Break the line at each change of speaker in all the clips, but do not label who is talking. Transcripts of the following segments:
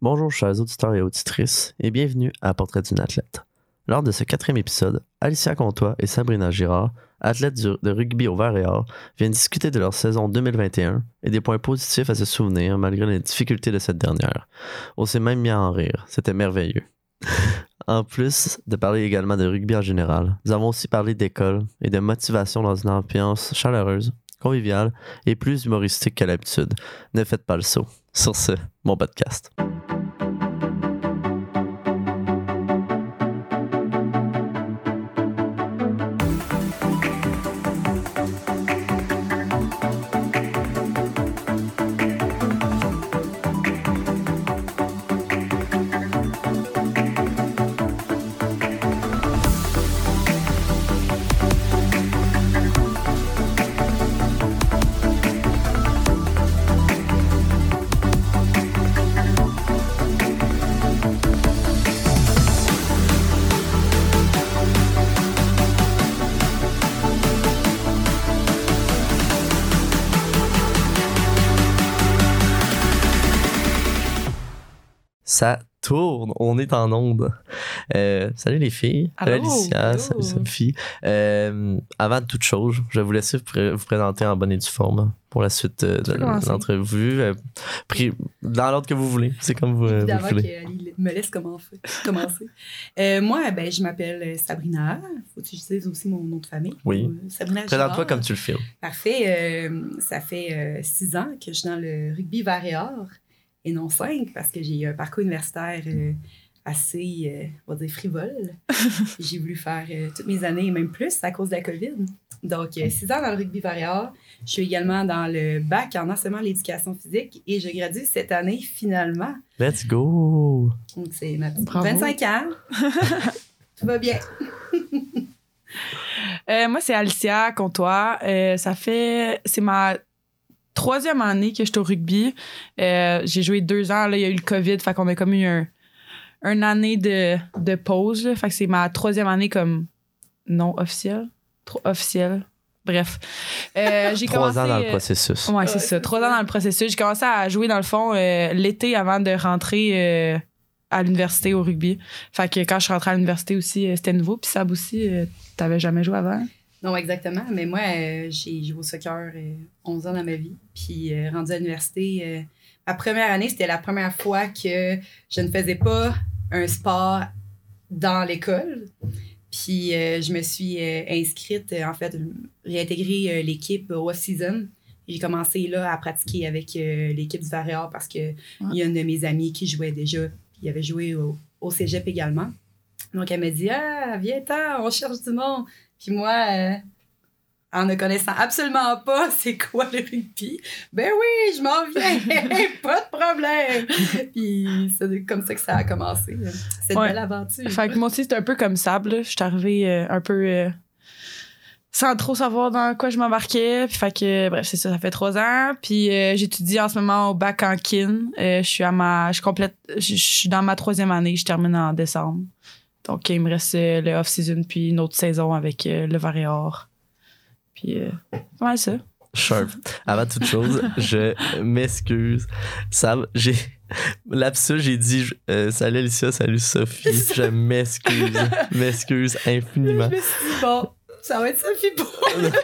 Bonjour chers auditeurs et auditrices et bienvenue à Portrait d'une athlète. Lors de ce quatrième épisode, Alicia Comtois et Sabrina Girard, athlètes de rugby au vert et or, viennent discuter de leur saison 2021 et des points positifs à se souvenir malgré les difficultés de cette dernière. On s'est même mis à en rire, c'était merveilleux. en plus de parler également de rugby en général, nous avons aussi parlé d'école et de motivation dans une ambiance chaleureuse, conviviale et plus humoristique que l'habitude. Ne faites pas le saut. Sur ce, mon podcast. Ça tourne, on est en onde. Euh, salut les filles. Salut Alicia,
allô?
salut Sophie. Euh, avant toute chose, je vais vous laisser vous pré- vous présenter en bonne et due forme pour la suite euh, de l'entrevue. Euh, dans l'ordre que vous voulez. C'est comme vous, vous voulez.
qu'Ali me laisse commencer. moi, ben, je m'appelle Sabrina. Faut que je dise aussi mon nom de famille.
Oui.
Sabrina
Présente-toi comme tu le fais.
Parfait. Ça fait six ans que je suis dans le rugby vert et non cinq, parce que j'ai eu un parcours universitaire euh, assez, euh, on va dire, frivole. j'ai voulu faire euh, toutes mes années, et même plus, à cause de la COVID. Donc, euh, six ans dans le rugby or. Je suis également dans le bac en enseignement de l'éducation physique et je gradue cette année finalement.
Let's go!
Donc, c'est ma petite
Bravo.
25 ans. Tout va bien.
Euh, moi, c'est Alicia Comtois. Euh, ça fait. C'est ma troisième année que je suis au rugby. Euh, j'ai joué deux ans. Là, il y a eu le COVID. Fait qu'on a comme eu un, une année de, de pause. là. Fait que c'est ma troisième année comme non officielle. Trop officielle. Bref. Euh, j'ai
Trois
commencé,
ans dans le
euh,
processus.
Ouais, c'est ça. Trois ans dans le processus. J'ai commencé à jouer, dans le fond, euh, l'été avant de rentrer à l'université au rugby. Fait que quand je suis rentrée à l'université aussi, c'était nouveau. Puis Sab aussi, t'avais jamais joué avant.
Non, exactement. Mais moi, euh, j'ai joué au soccer euh, 11 ans dans ma vie. Puis, euh, rendu à l'université, euh, ma première année, c'était la première fois que je ne faisais pas un sport dans l'école. Puis, je me suis inscrite, en fait, réintégrer euh, l'équipe au off-season. J'ai commencé là à pratiquer avec l'équipe du Varéor parce que il y a une de mes amies qui jouait déjà. Puis, il avait joué au, au cégep également. Donc, elle m'a dit Ah, viens-t'en, on cherche du monde. Puis moi, euh, en ne connaissant absolument pas c'est quoi le rugby, ben oui, je m'en viens, pas de problème. Puis c'est comme ça que ça a commencé, cette
Ouais.
belle aventure.
Fait que moi aussi, c'était un peu comme Sab. là. Je suis arrivée euh, un peu euh, sans trop savoir dans quoi je m'embarquais. Puis Fait que, bref, c'est ça, ça fait trois ans. Puis euh, j'étudie en ce moment au bac en kin. Je suis à ma. Je complète. Je suis dans ma troisième année. Je termine en décembre. Donc, il me reste euh, le off-season puis une autre saison avec euh, le Varéor. Puis, euh, ouais, ça.
Sharp. Avant toute chose, je m'excuse. Sam, j'ai. Lapsus, j'ai dit euh, salut Alicia, salut Sophie. Je m'excuse. m'excuse
je
infiniment.
me suis dit, bon, ça va être Sophie pour.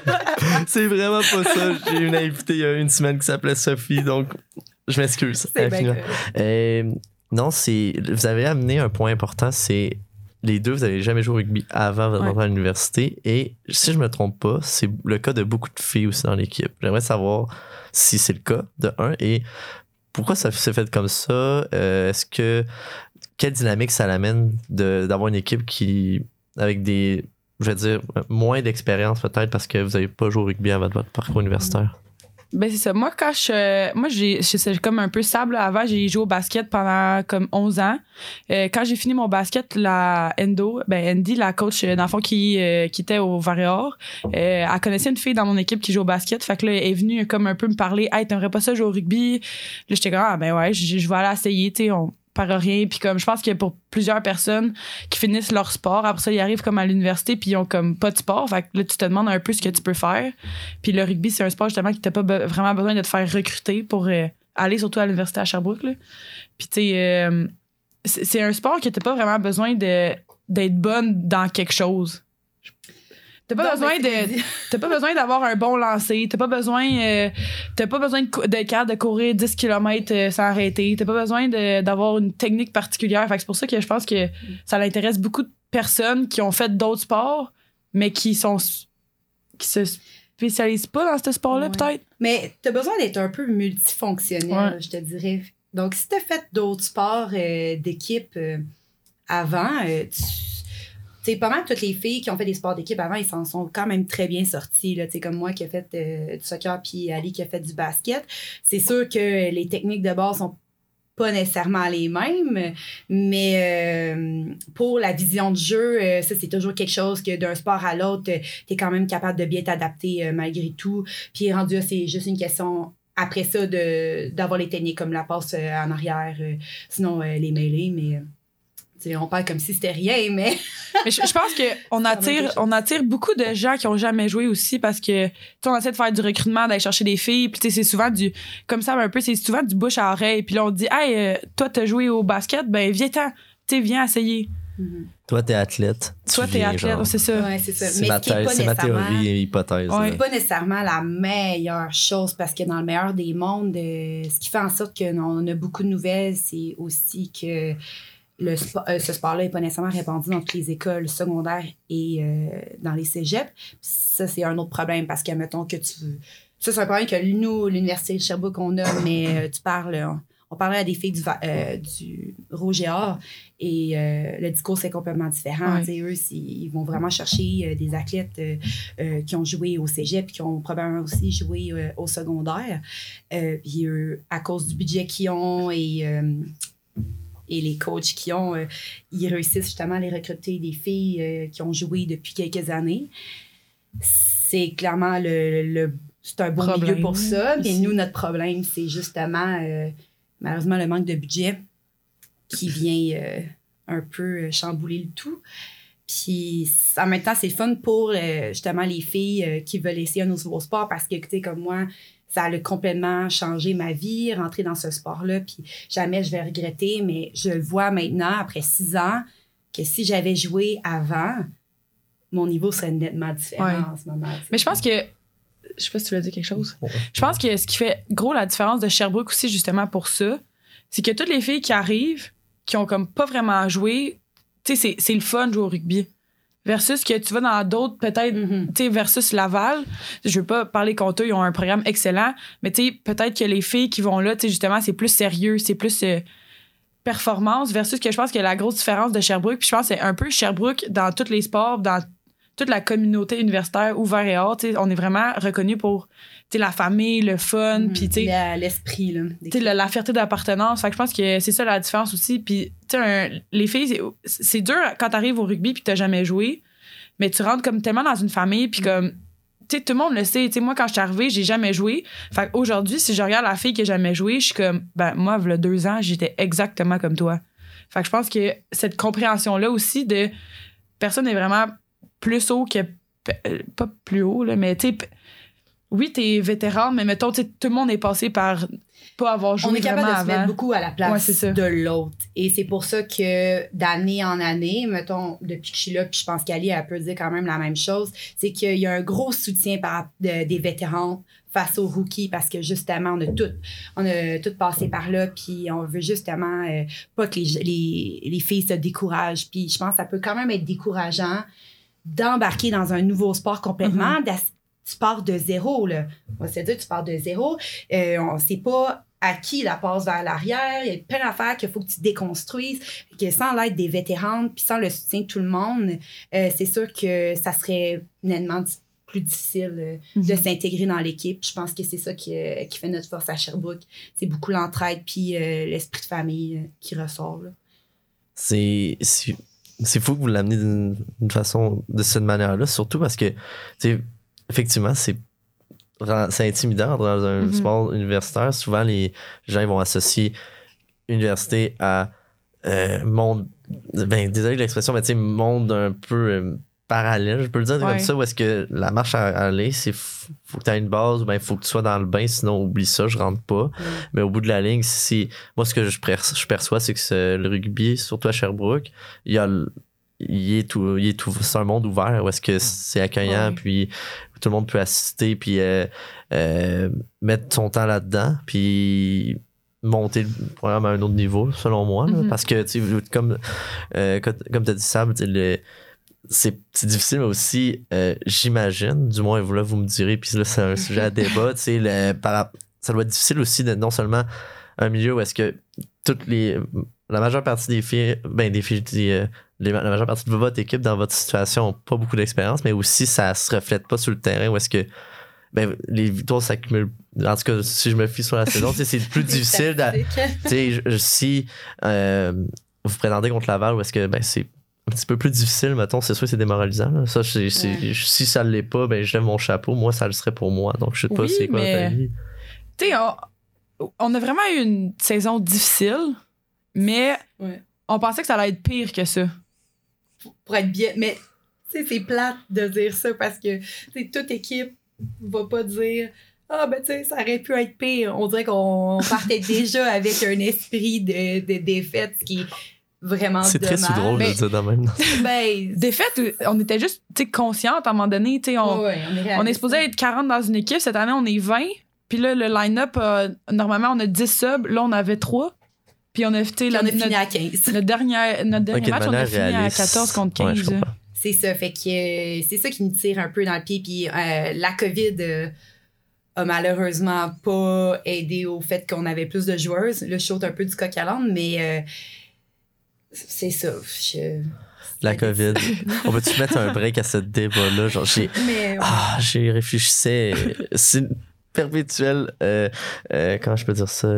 C'est vraiment pas ça. J'ai une invitée il y a une semaine qui s'appelait Sophie, donc je m'excuse. Infiniment. Euh, non, c'est. Vous avez amené un point important, c'est. Les deux, vous n'avez jamais joué au rugby avant votre
Ouais.
entrée à l'université. Et si je me trompe pas, c'est le cas de beaucoup de filles aussi dans l'équipe. J'aimerais savoir si c'est le cas, de un. Et pourquoi ça s'est fait comme ça? Euh, Est-ce que. Quelle dynamique ça l'amène d'avoir une équipe qui. avec des. Je vais dire, moins d'expérience peut-être parce que vous n'avez pas joué au rugby avant votre parcours universitaire?
Ben, c'est ça. Moi, quand je. Moi, j'ai. C'est comme un peu sable. Avant, j'ai joué au basket pendant comme 11 ans. Euh, quand j'ai fini mon basket, la Endo, ben, Andy, la coach, euh, dans le fond, qui, euh, qui était au Varéor, euh, elle connaissait une fille dans mon équipe qui joue au basket. Fait que là, elle est venue comme un peu me parler. Hey, t'aimerais pas ça jouer au rugby? Là, j'étais comme, ah, ben ouais, je, vais aller essayer, tu sais. Perd rien. Puis comme, je pense que pour plusieurs personnes qui finissent leur sport, après ça, ils arrivent comme à l'université, puis ils ont comme pas de sport. Fait là, tu te demandes un peu ce que tu peux faire. Puis le rugby, c'est un sport justement qui t'a pas vraiment besoin de te faire recruter pour euh, aller surtout à l'université à Sherbrooke. Là. Puis, euh, c'est un sport que t'as pas vraiment besoin d'être bonne dans quelque chose. T'as pas besoin de. T'as pas besoin d'avoir un bon lancer. T'as pas besoin. euh, t'as pas besoin de capable de courir 10 km sans arrêter. T'as pas besoin de- d'avoir une technique particulière. Fait que c'est pour ça que je pense que ça l'intéresse beaucoup de personnes qui ont fait d'autres sports, mais qui sont. qui se spécialisent pas dans ce sport-là,
Ouais.
peut-être.
Mais tu as besoin d'être un peu multifonctionnel,
Ouais.
je te dirais. Donc, si tu as fait d'autres sports euh, d'équipe euh, avant, euh, tu sais, pas mal toutes les filles qui ont fait des sports d'équipe avant, ils s'en sont quand même très bien sorties. Là, comme moi qui a fait euh, du soccer, puis Ali qui a fait du basket. C'est sûr que les techniques de base sont pas nécessairement les mêmes, mais euh, pour la vision de jeu, euh, ça, c'est toujours quelque chose que d'un sport à l'autre, tu es quand même capable de bien t'adapter euh, malgré tout. Puis rendu c'est juste une question après ça de d'avoir les techniques comme la passe euh, en arrière, euh, sinon euh, les mêlées, mais euh, on parle comme si c'était rien, mais
Mais je, je pense qu'on attire, on attire beaucoup de gens qui ont jamais joué aussi parce que, tu sais, on essaie de faire du recrutement, d'aller chercher des filles. Puis, tu sais, c'est souvent du, comme ça, un peu, c'est souvent du bouche à oreille. Puis là, on dit, hey, euh, toi, t'as joué au basket, ben, viens-t'en. Tu sais, viens essayer.
Toi, t'es athlète. tu
Toi, t'es
viens,
athlète,
genre.
c'est ça.
ouais, c'est ça.
C'est
Mais
ma,
ce qui est
thèse-
pas
c'est ma
nécessairement-
théorie et hypothèse.
Ouais.
c'est pas nécessairement la meilleure chose parce que dans le meilleur des mondes, euh, ce qui fait en sorte qu'on a beaucoup de nouvelles, c'est aussi que le euh, ce sport-là n'est pas nécessairement répandu dans toutes les écoles secondaires et euh, dans les cégeps. Ça, c'est un autre problème parce que, mettons que tu. Ça, c'est un problème que nous, l'Université de Sherbrooke, on a, mais euh, tu parles. On, parlait à des filles du, du Rouge et Or et le discours, c'est complètement différent.
Ouais.
Eux, ils vont vraiment chercher des athlètes qui ont joué au cégep qui ont probablement aussi joué au secondaire. Puis eux, à cause du budget qu'ils ont et, et les coachs qu'ils ont, euh, ils réussissent justement à les recruter des filles euh, qui ont joué depuis quelques années. C'est clairement le, le- c'est un bon milieu pour ça. Mais nous, notre problème, c'est justement euh, malheureusement le manque de budget qui vient un peu chambouler le tout. Puis en même temps, c'est fun pour euh, justement les filles euh, qui veulent essayer un nouveau sport parce que, tu sais, comme moi, ça a complètement changé ma vie, rentrer dans ce sport-là. Puis jamais je vais regretter, mais je le vois maintenant, après six ans, que si j'avais joué avant, mon niveau serait nettement différent
Ouais.
en ce moment.
Mais je pense que. Je sais pas si tu veux dire quelque chose. Je pense que ce qui fait gros la différence de Sherbrooke aussi, justement, pour ça, c'est que toutes les filles qui arrivent, qui ont comme pas vraiment joué, tu sais, c'est- c'est le fun de jouer au rugby. Versus que tu vas dans d'autres, peut-être,
Mhm.
tu sais, versus Laval. Je veux pas parler contre eux, ils ont un programme excellent, mais tu sais, peut-être que les filles qui vont là, tu sais, justement, c'est plus sérieux, c'est plus euh, performance versus que je pense que la grosse différence de Sherbrooke, puis je pense que c'est un peu Sherbrooke dans tous les sports, dans toute la communauté universitaire ouvert et hors, on est vraiment reconnu pour tu sais, la famille, le fun,
Mhm.
puis tu sais,
l'esprit là. des-
tu sais, la, la fierté d'appartenance. Fait que je pense que c'est ça la différence aussi. Puis, tu sais, les filles, c'est- dur quand t'arrives au rugby puis que t'as jamais joué, mais tu rentres comme tellement dans une famille puis comme. Tu sais, tout le monde le sait. Tu sais, moi, quand je suis arrivée, j'ai jamais joué. Fait aujourd'hui, si je regarde la fille qui a jamais joué, je suis comme, ben, moi, il y a deux ans, j'étais exactement comme toi. Fait que je pense que cette compréhension-là aussi de personne n'est vraiment plus haut que. euh, Pas plus haut, là, mais tu sais, oui, t'es vétéran, mais mettons, tout le monde est passé par pas avoir joué
on est capable de se mettre beaucoup à la place de l'autre. Et c'est pour ça que d'année en année, mettons, depuis que je suis là, puis je pense qu'Ali, elle peut dire quand même la même chose, c'est qu'il y a un gros soutien par, de- des vétérans face aux rookies parce que justement, on a tout, on a tout passé par là, puis on veut justement euh, pas que les, les, les filles se découragent. Puis je pense que ça peut quand même être décourageant d'embarquer dans un nouveau sport complètement. d'as- Tu pars de zéro, là. On va se dire, tu pars de zéro. Euh, on sait pas à qui la passe vers l'arrière. Il y a plein d'affaires qu'il faut que tu déconstruises. Que sans l'aide des vétérans, puis sans le soutien de tout le monde, euh, c'est sûr que ça serait nettement plus difficile euh, de
Mhm.
s'intégrer dans l'équipe. Je pense que c'est ça qui, euh, qui fait notre force à Sherbrooke. C'est beaucoup l'entraide puis euh, l'esprit de famille euh, qui ressort. là.
c'est c'est fou que vous l'amenez d'une façon de cette manière-là, surtout parce que, tu sais, effectivement, c'est intimidant dans un
Mhm.
sport universitaire. Souvent, les gens vont associer université à euh, monde, ben, désolé de l'expression, mais tu sais, monde un peu euh, parallèle, je peux le dire
Ouais.
comme ça, où est-ce que la marche à aller, c'est faut que tu aies une base ou bien il faut que tu sois dans le bain, sinon oublie ça, je rentre pas. Mais au bout de la ligne, si moi ce que je, perçois, je perçois, c'est que ce- le rugby, surtout à Sherbrooke, il y a il est tout, il est tout, c'est un monde ouvert où est-ce que c'est accueillant,
Ouais.
puis tout le monde peut assister, puis euh, euh, mettre son temps là-dedans, puis monter le programme à un autre niveau, selon moi. là.
Mhm.
Parce que, tu comme, euh, comme tu as dit, Sam, le- c'est difficile, mais aussi, euh, j'imagine, du moins, vous, là, vous me direz, puis là, c'est un sujet à débat, tu sais, le- par- ça doit être difficile aussi de non seulement un milieu où est-ce que toutes les la majeure partie des filles ben des filles je dis, euh, les- la majeure partie de votre équipe dans votre situation n'ont pas beaucoup d'expérience mais aussi ça se reflète pas sur le terrain où est-ce que ben, les victoires s'accumulent. En tout cas si je me fie sur la saison c'est plus difficile si euh, vous présentez contre Laval, ou est-ce que ben, c'est un petit peu plus difficile, mettons, c'est sûr que c'est démoralisant. là. Ça, c'est- c'est-
Ouais.
si ça ne l'est pas, ben, je lève mon chapeau. Moi, ça le serait pour moi. Donc, je sais pas
Oui,
c'est quoi
mais-
ta vie.
Tu sais, on, on a vraiment eu une saison difficile, mais
Ouais.
on pensait que ça allait être pire que ça.
pour être bien. Mais tu sais, c'est plate de dire ça parce que tu sais, toute équipe va pas dire Ah, ben tu sais, ça aurait pu être pire. On dirait qu'on partait déjà avec un esprit de, de défaite, ce qui est vraiment
C'est ou drôle de
mais-
dire de même.
Ben,
Des faits, on était juste tu sais, conscientes à un moment donné. tu sais, On,
ouais, on est,
on est supposé être 40 dans une équipe. Cette année, on est 20. Puis là, le line-up, euh, normalement, on a 10 subs. Là, on avait 3. Puis on a, tu sais,
Puis
la-
on a fini
notre,
à 15.
notre dernier, notre dernier
Ok, de
match, on a fini à
réaliste.
14 contre
Ouais,
15.
je comprends.
C'est ça, fait que euh, c'est ça qui me tire un peu dans le pied. Puis euh, la COVID euh, a malheureusement pas aidé au fait qu'on avait plus de joueuses. Là, je saute un peu du coq à l'âne, mais euh, c'est ça. je-
La COVID. On peut-tu mettre un break à ce débat-là? Genre, j'ai. Ah, j'y réfléchissais. C'est une perpétuelle. Euh, euh, comment je peux dire ça?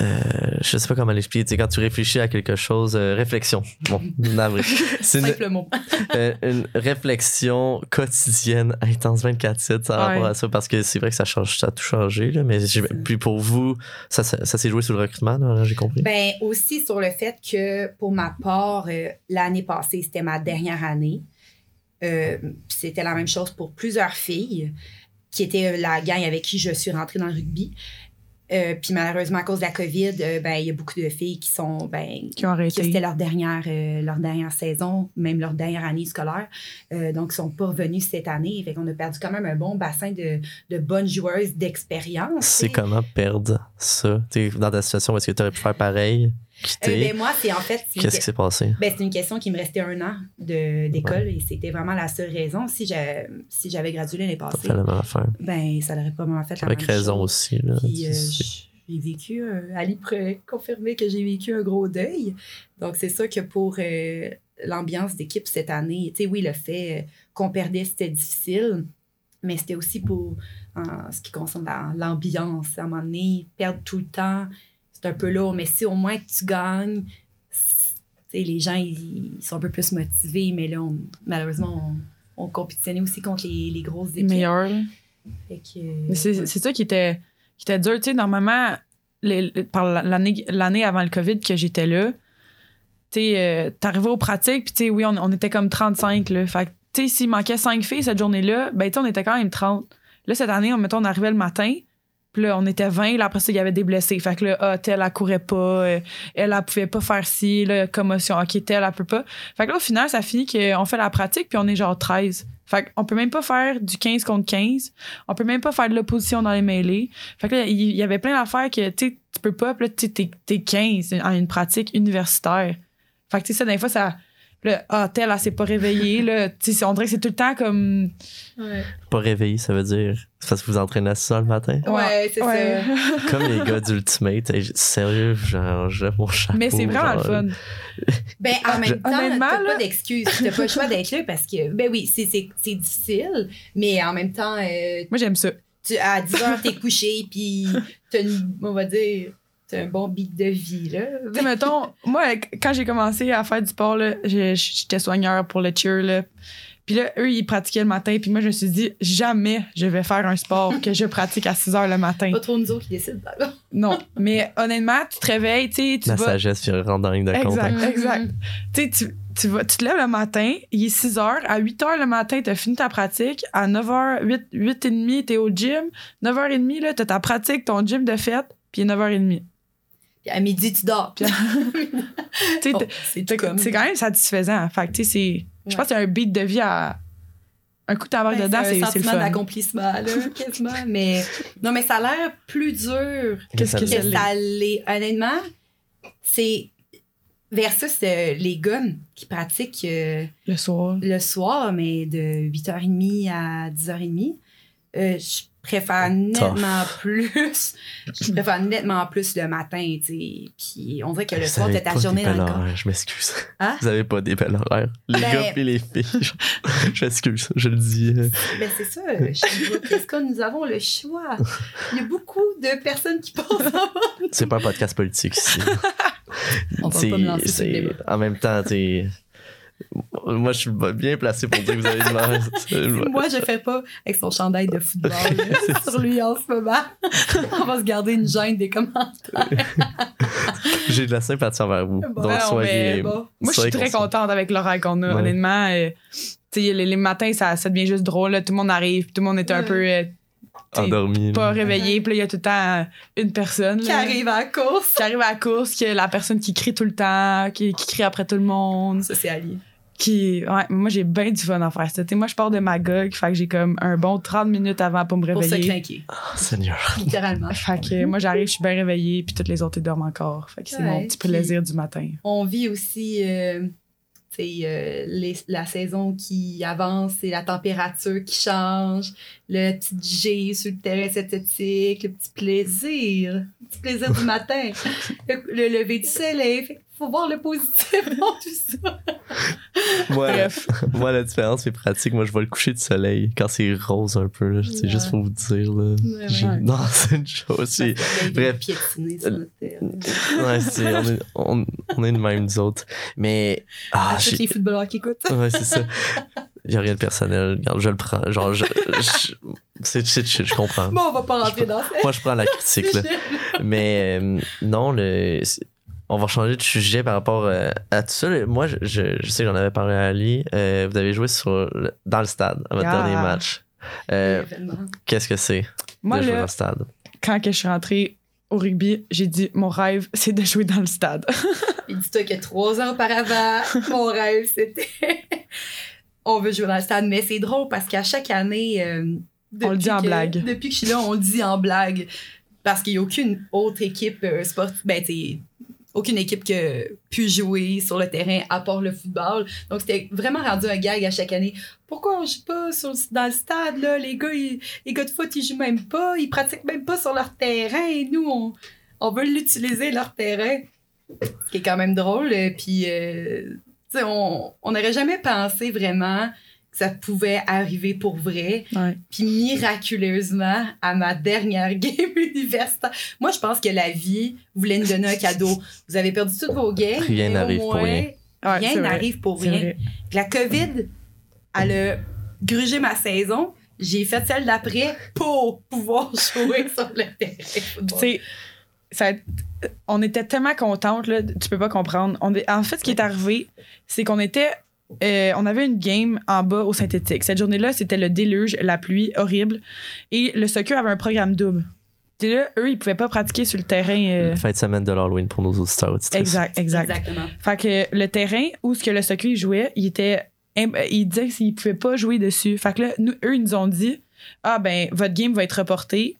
Euh, je sais pas comment l'expliquer. Tu sais, quand tu réfléchis à quelque chose, euh, réflexion. Bon, navré. C'est une,
simple mot.
euh, une réflexion quotidienne intense 24-7 par rapport
Ouais.
à ça parce que c'est vrai que ça change, ça a tout changé. Là, mais
ça.
puis pour vous, ça, ça, ça s'est joué sur le recrutement, j'ai compris?
Ben aussi sur le fait que pour ma part, euh, l'année passée, c'était ma dernière année. Euh, c'était la même chose pour plusieurs filles qui étaient la gang avec qui je suis rentrée dans le rugby. Euh, puis malheureusement, à cause de la COVID, euh, ben, il y a beaucoup de filles qui sont ben,
Qui ont
que
arrêté.
c'était leur dernière, euh, leur dernière saison, même leur dernière année scolaire. Euh, donc, ils sont pas revenus cette année. Fait qu'on a perdu quand même un bon bassin de, de bonnes joueuses d'expérience.
C'est comment perdre ça? T'es dans ta situation, est-ce que tu aurais pu faire pareil?
Euh,
Quitter?
ben, moi, c'est en fait...
Qu'est-ce qui s'est passé?
Ben, c'est une question qui me restait un an de- d'école et c'était vraiment la seule raison. Si j'ai- si j'avais gradué l'année passée,
fait la même affaire.
ben, ça n'aurait pas vraiment fait la
Avec
même
raison
chose.
aussi. Là.
Puis, euh, j'ai vécu, euh, Ali pourrait confirmer que j'ai vécu un gros deuil. Donc, c'est sûr que pour euh, l'ambiance d'équipe cette année, tu sais, oui, le fait euh, qu'on perdait, c'était difficile, mais c'était aussi pour en ce qui concerne la- l'ambiance. À un moment donné, perdre tout le temps, c'est un peu lourd, mais si au moins tu gagnes, les gens, ils, ils sont un peu plus motivés, mais là, on- malheureusement, on, on compétitionnait aussi contre les, les grosses
Les
équipes.
meilleurs. c'est
ouais.
ça qui était, qui était dur. Tu sais, normalement, les- les- par l'année avant le COVID que j'étais là, tu euh, t'arrivais aux pratiques, puis tu sais, oui, on, on était comme 35, là. Fait que, tu sais, s'il manquait 5 filles cette journée-là, ben, tu on était quand même 30. Là, cette année, on, mettons, on arrivait le matin, puis là, on était 20, là, après ça, il y avait des blessés. Fait que là, ah, telle, elle courait pas, euh, elle, elle pouvait pas faire ci, là, commotion, ok, telle, elle peut pas. Fait que là, au final, ça finit qu'on fait la pratique, puis on est genre 13. Fait qu'on peut même pas faire du 15 contre 15. On peut même pas faire de l'opposition dans les mêlées. Fait que là, il y, avait plein d'affaires que, tu tu peux pas, puis là, t'es- t'es 15 en une pratique universitaire. Fait que, tu sais, ça, des fois, ça. Là, ah, telle, elle s'est pas réveillée, là. Tu sais, on dirait que c'est tout le temps comme.
Ouais,
Pas réveillé, ça veut dire. C'est parce que vous entraînez à ça le matin?
Ouais, c'est
Ouais.
ça.
Comme les gars d'Ultimate. Sérieux, genre, je lève mon chapeau.
Mais c'est vraiment le fun.
Ben, en même temps, t'as pas d'excuse. T'as pas le choix d'être là parce que, ben oui, c'est- c'est c'est difficile, mais en même temps, euh,
Moi, j'aime ça.
tu, à 10 heures, t'es couché, puis t'as une, on va dire, t'as un bon beat de vie, là.
Tu sais, mettons, moi, quand j'ai commencé à faire du sport, là, j'étais soigneur pour le cheer, là. Puis là, eux, ils pratiquaient le matin. Puis moi, je me suis dit, jamais je vais faire un sport que je pratique à 6 heures le matin.
Pas trop nous autres qui décident. là.
Non. Mais honnêtement, tu te réveilles, tu sais, tu
La
vas.
sagesse, puis rentre dans la ligne de compte.
Exact,
hein.
exact. Tu sais, tu, tu, vas, tu te lèves le matin, il est 6 heures. À 8 heures le matin, tu as fini ta pratique. À 9 h, 8, 8 et demi, tu es au gym. 9 h 30, tu as ta pratique, ton gym de fête. Puis il est 9 h 30.
Puis à midi, tu dors. Bon, c'est
que
comme.
Quand même satisfaisant. Fait que, tu sais, c'est. Je pense que c'est un beat de vie à. Un coup de tabac
Ouais,
dedans,
c'est
c'est
un
le
sentiment d'accomplissement, là, quasiment. Mais non, mais ça a l'air plus dur
Qu'est-ce que
que
ça l'est?
ça l'est. Honnêtement, c'est versus euh, les gars qui pratiquent euh,
Le soir.
le soir, mais de 8h30 à 10h30. Euh, je préfère nettement plus. Je préfère nettement plus le matin, tu sais. Puis on dirait que le soir, t'as ta journée dans le corps.
Je m'excuse.
Hein?
Vous avez pas des belles horaires. Les
Ben-
gars et les filles. Je, m'excuse, je le dis. euh,
Ben c'est ça, Groupe Prescott, nous avons le choix? Il y a beaucoup de personnes qui pensent en
C'est pas un podcast politique ici.
On va pas me lancer sur le
c'est-
débat.
En même temps, t'es. Moi, je suis bien placé pour dire que vous avez une mère.
Moi, je fais pas avec son chandail de football là, sur lui en ce moment. On va se garder une gêne des commentaires.
J'ai de la sympathie envers vous.
Bon,
Donc,
non,
soyez.
Moi, je suis très contente avec l'horaire qu'on a,
Ouais.
honnêtement. tu sais, les, les matins, ça, ça devient juste drôle. là. Tout le monde arrive, tout le monde est un
Ouais.
peu euh,
Endormi.
pas
là.
réveillé. Puis là, il y a tout le temps une personne
Qui
là,
arrive à la course.
qui arrive à la course, qui est la personne qui crie tout le temps, qui, qui crie après tout le monde.
Ça, c'est Ali.
Qui, ouais, moi, j'ai bien du fun à faire ça. T'sais, moi, je pars de Magog, fait que j'ai comme un bon 30 minutes avant pour me
Pour se
réveiller.
crinquer,
Oh, Seigneur.
littéralement.
Fait que moi, j'arrive, je suis bien réveillée, puis toutes les autres, ils dorment encore. Fait que c'est mon petit plaisir du matin.
On vit aussi euh, euh, les- la saison qui avance, c'est la température qui change, le petit G sur le terrain synthétique, le petit plaisir, le petit plaisir du matin, le, le lever du soleil. Faut voir le positif dans tout ça.
Moi,
Bref.
moi, la différence, c'est pratique. Moi, je vois le coucher du soleil quand c'est rose un peu. là. C'est
Ouais.
juste pour vous dire. Là.
Ouais,
ouais.
Non, c'est une chose. c'est- Bref.
piétiner sur notre terrain.
Ouais, c'est, on, est, on, on est de même, nous autres. Mais. Ah,
tous les footballeurs qui écoutent.
Ouais, c'est ça. Il n'y a rien de personnel. Regarde, je le prends. Genre, je, je- c'est c'est chill, je comprends.
Bon, on va pas rentrer dans ça.
Moi, je prends la critique, là. Mais euh, non, le, c'est- on va changer de sujet par rapport euh, à tout ça. Moi, je, je, je sais que j'en avais parlé à Ali. Euh, vous avez joué sur le- dans le stade à votre
Ah.
dernier match. Euh. Qu'est-ce que c'est
Moi,
de jouer dans le stade?
quand que je suis rentrée au rugby, j'ai dit mon rêve, c'est de jouer dans le stade.
Puis dis-toi que trois ans auparavant, mon rêve, c'était. on veut jouer dans le stade. Mais c'est drôle parce qu'à chaque année. euh,
On le
depuis
dit en
que-
blague.
Depuis que je suis là, on le dit en blague. Parce qu'il n'y a aucune autre équipe euh, sportive. Ben, tu sais, aucune équipe qui a pu jouer sur le terrain à part le football. Donc, c'était vraiment rendu un gag à chaque année. Pourquoi on joue pas dans le stade, là? Les gars, de foot, ils jouent même pas. Ils pratiquent même pas sur leur terrain. Et nous, on, on veut l'utiliser, leur terrain. Ce qui est quand même drôle. Puis, euh, on n'aurait jamais pensé vraiment ça pouvait arriver pour vrai.
Ouais.
Puis miraculeusement, à ma dernière game universitaire, moi, je pense que la vie voulait nous donner un cadeau. Vous avez perdu toutes vos games.
Rien n'arrive pour rien.
Ouais,
Rien n'arrive pour rien. La COVID, elle a grugé ma saison. J'ai fait celle d'après pour pouvoir jouer sur le terrain.
Tu sais, on était tellement contentes, là, tu peux pas comprendre. On en fait, ce qui est arrivé, c'est qu'on était. Euh, on avait une game en bas au synthétique. Cette journée-là, c'était le déluge, la pluie horrible. Et le soccer avait un programme double. Et là, eux, ils pouvaient pas pratiquer sur le terrain. euh,
Fin de semaine de l'Halloween pour nos auditeurs
exact, exact.
Exactement.
Fait que le terrain où ce que le soccer il jouait, il était im- il disait qu'ils pouvaient pas jouer dessus. Fait que là, nous, eux, ils nous ont dit Ah ben, votre game va être reportée,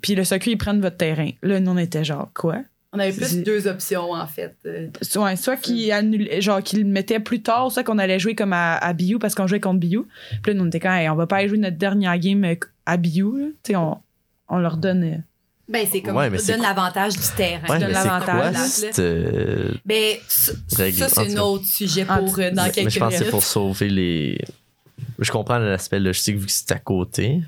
puis le soccer, ils prennent votre terrain. Là, nous, on était genre quoi?
On avait plus deux options, en fait. Euh,
Ouais, soit qu'ils annulaient- genre qu'ils le mettaient plus tard, soit qu'on allait jouer comme à, à Biou parce qu'on jouait contre Biou. Puis là, nous, on était quand Hey, on va pas aller jouer notre dernière game euh, à Biou. là. Tu sais, on, on leur donne. euh,
Ben, c'est comme
Ouais, mais
donne l'avantage du terrain.
Ouais, mais quoi
l'avantage.
euh,
Ben, ça, c'est un autre sujet
En
pour euh, dans
mais
quelques
je pense que c'est pour sauver les. Je comprends l'aspect logistique vu que c'est à côté.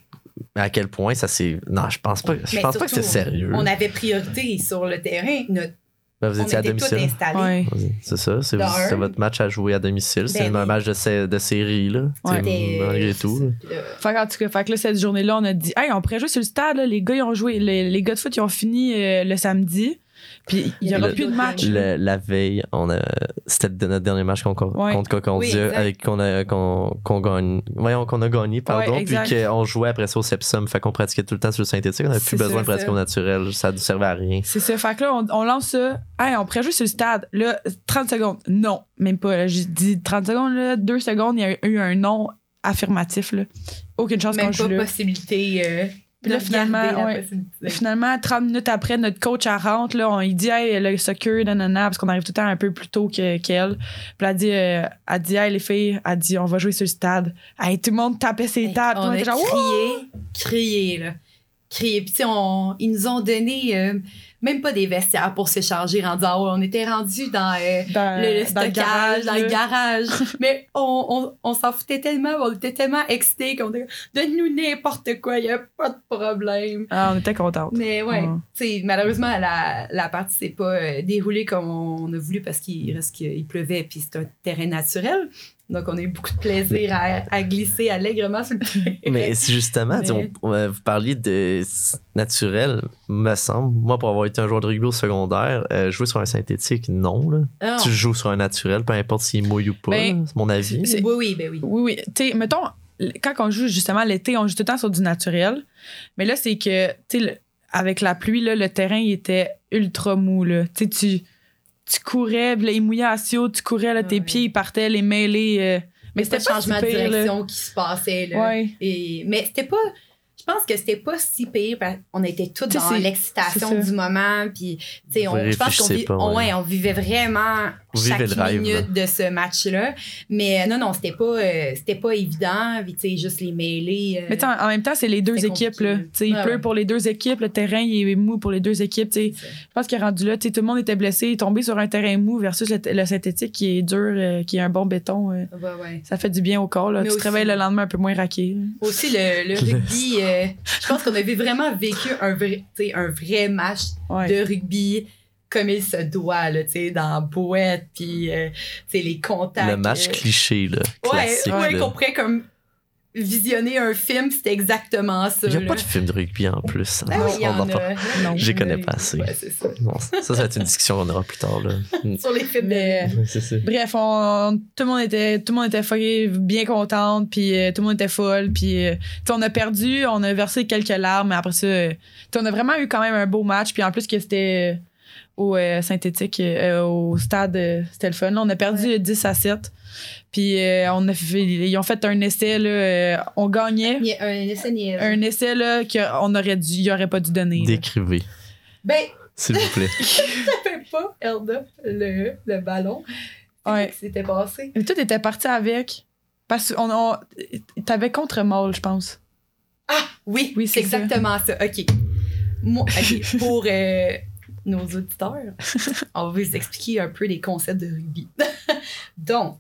Mais à quel point ça c'est. Non, je pense pas. Je
Mais
pense pas que c'est sérieux.
On avait priorité sur le terrain. Notre,
Ben, vous
on
étiez à domicile.
Ouais.
C'est ça, c'est
un.
votre match à jouer à domicile. C'est
Ben
un
oui.
match de, sé- de série, là.
Ouais.
C'était-
Malgré
c'est
tout. là.
Fait qu'en tout cas, fait que là, cette journée-là, on a dit, hey, on pourrait jouer sur le stade, là. Les gars, ils ont joué, les, les gars de foot, ils ont fini euh, le samedi. Puis il y aura
Le-
plus de match.
Le- la veille, on a, c'était notre dernier match contre,
Ouais.
contre Concordia,
Oui, exact.
avec qu'on a, qu'on, qu'on gagne, voyons, qu'on a gagné, pardon,
Ouais,
puis qu'on jouait après ça au Sepsum, fait qu'on pratiquait tout le temps sur le synthétique, on n'avait plus besoin
ça,
de pratiquer au naturel, ça ne servait à rien.
C'est ça. Fait que là, on, on lance ça. Hey, on pourrait jouer sur le stade. Là, 30 secondes. Non, même pas. là. J'ai dit 30 secondes, là, 2 secondes, il y a eu un non affirmatif. Là. Aucune chance qu'on
même
joue
pas
là.
possibilité. euh,
Puis là, finalement, ouais. Finalement, 30 minutes après, notre coach elle rentre, là, on lui dit Hey, le soccer, nanana, parce qu'on arrive tout le temps un peu plus tôt que- qu'elle. Puis elle dit, euh, elle dit Hey, les filles, elle dit On va jouer sur le stade. Hey, tout le monde tapait ses
Hey,
tables.
on
monde
a
genre,
crié, crié, là. Crié. Puis, tu sais, on- ils nous ont donné euh, même pas des vestiaires pour rendu en haut. On était rendu dans euh,
Dans,
le, le
dans le
stockage,
garage,
dans le garage. Mais on, on, on s'en foutait tellement, on était tellement excités qu'on était donne-nous n'importe quoi, il n'y a pas de problème.
Ah, on était contentes.
Mais ouais, sais, malheureusement, la, la partie s'est pas euh, déroulée comme on a voulu parce qu'il reste qu'il pleuvait puis c'est un terrain naturel. Donc, on a eu beaucoup de plaisir à, à glisser allègrement sur le terrain.
Mais justement,
Mais-
on- on- vous parliez de naturel, me semble. Moi, pour avoir été un joueur de rugby au secondaire, euh, jouer sur un synthétique, non. Là.
Ah,
Tu joues sur un naturel, peu importe s'il mouille ou pas,
Ben,
c'est mon avis.
c'est-
oui, oui, ben oui.
Oui, oui. Tu sais, mettons, quand on joue justement l'été, on joue tout le temps sur du naturel. Mais là, c'est que, tu sais, avec la pluie, là, le terrain, il était ultra mou, là. Tu sais, tu, tu courais, là, il mouillait à Sio, tu courais, là, tes
Ouais.
pieds, ils partaient, les mêlés. euh, mais
C'était pas changement de
pire, là.
direction qui se passait. Là.
Ouais.
Et, mais c'était pas. Je pense que c'était pas si pire parce qu'on était tous dans l'excitation du moment. Puis, tu sais, on, je pense qu'on on-
ouais.
ouais, on vivait vraiment
Vous
chaque
vivez le rêve,
minute de ce match-là. Mais euh, non, non, c'était pas, euh, c'était pas évident. Puis, tu sais, juste les mêlés. euh,
Mais tu sais, en en même temps, c'est les deux équipes. Là.
compliqué.
Tu sais, il
Ouais,
pleut
ouais.
pour les deux équipes, le terrain il est mou pour les deux équipes. Je pense qu'il est rendu là, tu sais, tout le monde était blessé, tombé sur un terrain mou versus le, le synthétique qui est dur, euh, qui est un bon béton. euh,
Ouais, ouais.
ça fait du bien au corps. Là. Tu
aussi-
réveilles le lendemain un peu moins raqué.
Aussi, le, le rugby, euh, je pense qu'on avait vraiment vécu un vrai, un vrai match
Ouais.
de rugby comme il se doit, là, tu sais, dans la boîte, puis, euh, tu sais, les contacts.
Le match
euh,
cliché, là.
Ouais,
classique,
ouais, qu'on pourrait comme visionner un film, c'était exactement ça.
Il n'y a
là.
pas de film de rugby en plus.
Ah oui, en
les connais pas assez.
Ouais, ça.
Non, ça, ça va être une discussion qu'on aura plus tard. Là.
Sur les films
Mais-
de.
Bref, on, tout le monde était tout le monde était fucké, bien contente, puis euh, tout le monde était folle, puis euh, on a perdu, on a versé quelques larmes, mais après ça, euh, on a vraiment eu quand même un beau match, puis en plus que c'était euh, au euh, synthétique, euh, au stade, euh, c'était le fun. Là, on a perdu
Ouais.
10 à 7. Puis euh, on a fait, ils ont fait un essai là, euh, on gagnait
Il y a un essai niaiseux.
un essai là qu'on aurait dû, il aurait pas dû donner. là.
Décrivez,
Ben,
s'il vous plaît.
fais pas, Elda, le, le ballon.
Ouais.
C'était passé.
Mais tout était parti avec. Parce qu'on on, t'avais contre Maul, je pense.
Ah, oui,
Oui,
c'est
ça.
exactement ça. OK. Moi, OK, pour euh, nos auditeurs, on va vous expliquer un peu les concepts de rugby. Donc,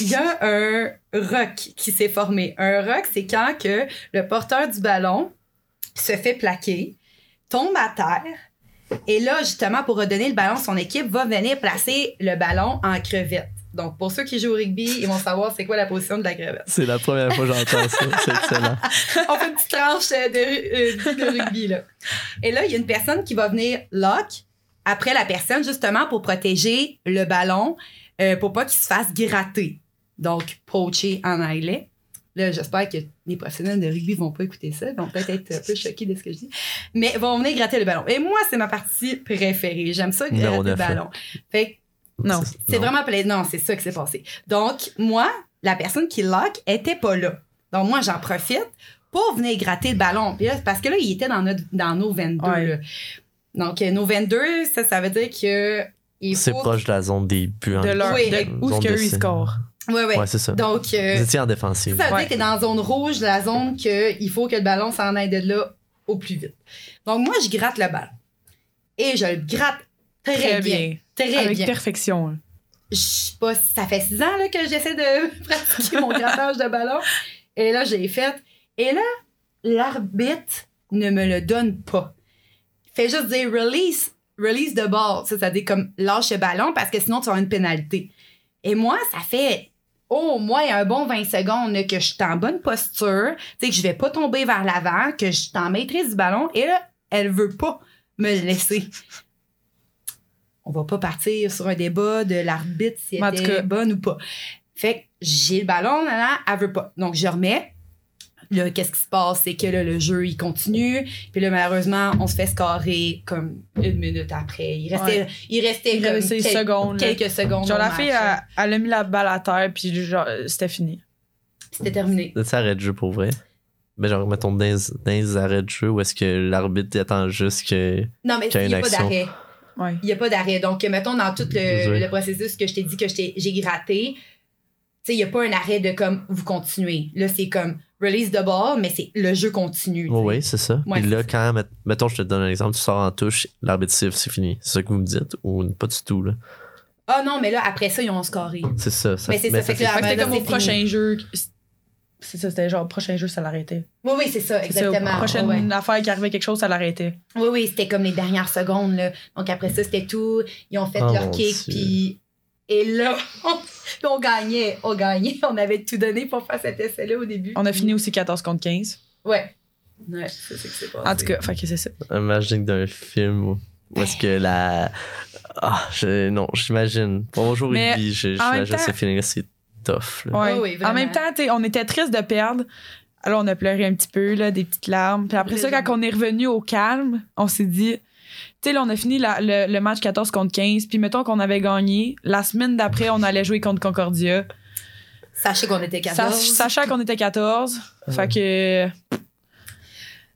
il y a un rock qui s'est formé. Un rock, c'est quand que le porteur du ballon se fait plaquer, tombe à terre, et là, justement, pour redonner le ballon, son équipe va venir placer le ballon en crevette. Donc, pour ceux qui jouent au rugby, ils vont savoir c'est quoi la position de la crevette.
C'est la première fois que j'entends ça. C'est excellent.
on fait une petite tranche euh, de, euh, de rugby, là. Et là, il y a une personne qui va venir lock après la personne, justement, pour protéger le ballon, euh, pour pas qu'il se fasse gratter. Donc, poacher en anglais. Là, j'espère que les professionnels de rugby vont pas écouter ça, vont peut-être être un peu choqués de ce que je dis. Mais vont venir gratter le ballon. Et moi, c'est ma partie préférée. J'aime ça,
Non,
gratter le
fait.
ballon. Fait que
Non.
c'est vraiment plaisant. Non, c'est ça qui s'est passé. Donc, moi, la personne qui lock était pas là. Donc, moi, j'en profite pour venir gratter le ballon. Puis là, c'est parce que là, il était dans, notre, dans nos 22.
Ouais.
là. Donc, euh, nos 22, ça, ça veut dire que.
C'est proche de la zone des buts. hein.
De leur,
Oui,
de où est-ce qu'eux, ils scorent.
Ouais, ouais.
Ouais, c'est ça.
Donc, euh,
Vous étiez en défensive.
ça veut
Ouais.
dire que dans la zone rouge, la zone qu'il faut que le ballon s'en aille de là au plus vite. Donc, moi, je gratte le ballon. Et je le gratte très,
Très
bien.
bien.
Très
Avec
bien.
perfection. là.
je sais pas, ça fait six ans là, que j'essaie de pratiquer mon grattage de ballon. Et là, j'ai fait. Et là, l'arbitre ne me le donne pas. Il fait juste dire release, release the ball. Ça, ça dit comme lâche le ballon parce que sinon tu as une pénalité. Et moi, ça fait au moins un bon 20 secondes que je suis en bonne posture, tu sais, que je vais pas tomber vers l'avant, que je suis en maîtrise du ballon. Et là, elle veut pas me laisser. On va pas partir sur un débat de l'arbitre si elle était
cas-
bonne ou pas. Fait que j'ai le ballon, là, là, elle veut pas. Donc, je remets. Là, qu'est-ce qui se passe? C'est que là, le jeu, il continue. Puis là, malheureusement, on se fait scorer comme une minute après. Il restait, il restait
Il
comme
restait
quel-
secondes, là.
quelques secondes.
Genre, la
match,
fille, elle, elle a mis la balle à terre, puis genre, c'était fini.
C'était terminé.
Ça arrête de jeu pour vrai. Mais genre, mettons, dans, dans les arrêts de jeu, où est-ce que l'arbitre attend juste que.
Non, mais
Qu'il y a
il n'y a
une
pas
action.
Ouais.
Il n'y a pas d'arrêt. Donc, mettons, dans tout le, le processus que je t'ai dit que j'ai gratté, tu sais, il n'y a pas un arrêt de comme vous continuez. Là, c'est comme release the ball, mais c'est le jeu continue.
Oh, oui, c'est ça.
Ouais,
Puis là,
c'est
quand, met- mettons, je te donne un exemple, tu sors en touche, l'arbitre siffle, c'est fini. C'est ça que vous me dites, ou pas du tout, là?
Ah non, mais là, après ça, ils ont scoré.
C'est ça. ça
Mais c'est ça, fait que là,
Fait que c'était
là,
comme au
c'est
prochain jeu. C'est ça, c'était genre, prochain jeu, ça l'arrêtait.
Oui, oui, c'est ça,
C'est ça,
exactement.
prochaine
ouais.
affaire qui arrivait quelque chose, ça l'arrêtait.
Oui, oui, c'était comme les dernières secondes. Là. Donc après ça, c'était tout. Ils ont fait
Oh,
leur kick, puis. Et là, on, puis on gagnait, on gagnait. On avait tout donné pour faire cet essai-là au début.
On a fini aussi 14 contre 15.
Ouais. Ouais, c'est ça que c'est.
En tout cas, fait que c'est ça.
Digne d'un film où, où est-ce que la. Ah, je- non, j'imagine. Pour mon jour
Mais
rugby, je-
en même
j'imagine ce feeling-là, c'est tough. là.
Ouais.
Oui, oui,
en même temps, on était triste de perdre. Alors, on a pleuré un petit peu, là, des petites larmes. Puis après ça, quand on est revenu au calme, on s'est dit, tu sais, là, on a fini la- le, le match 14 contre 15. Puis mettons qu'on avait gagné. La semaine d'après, on allait jouer contre Concordia.
Sachez qu'on était 14.
Sa- sachant qu'on était 14. Fait que.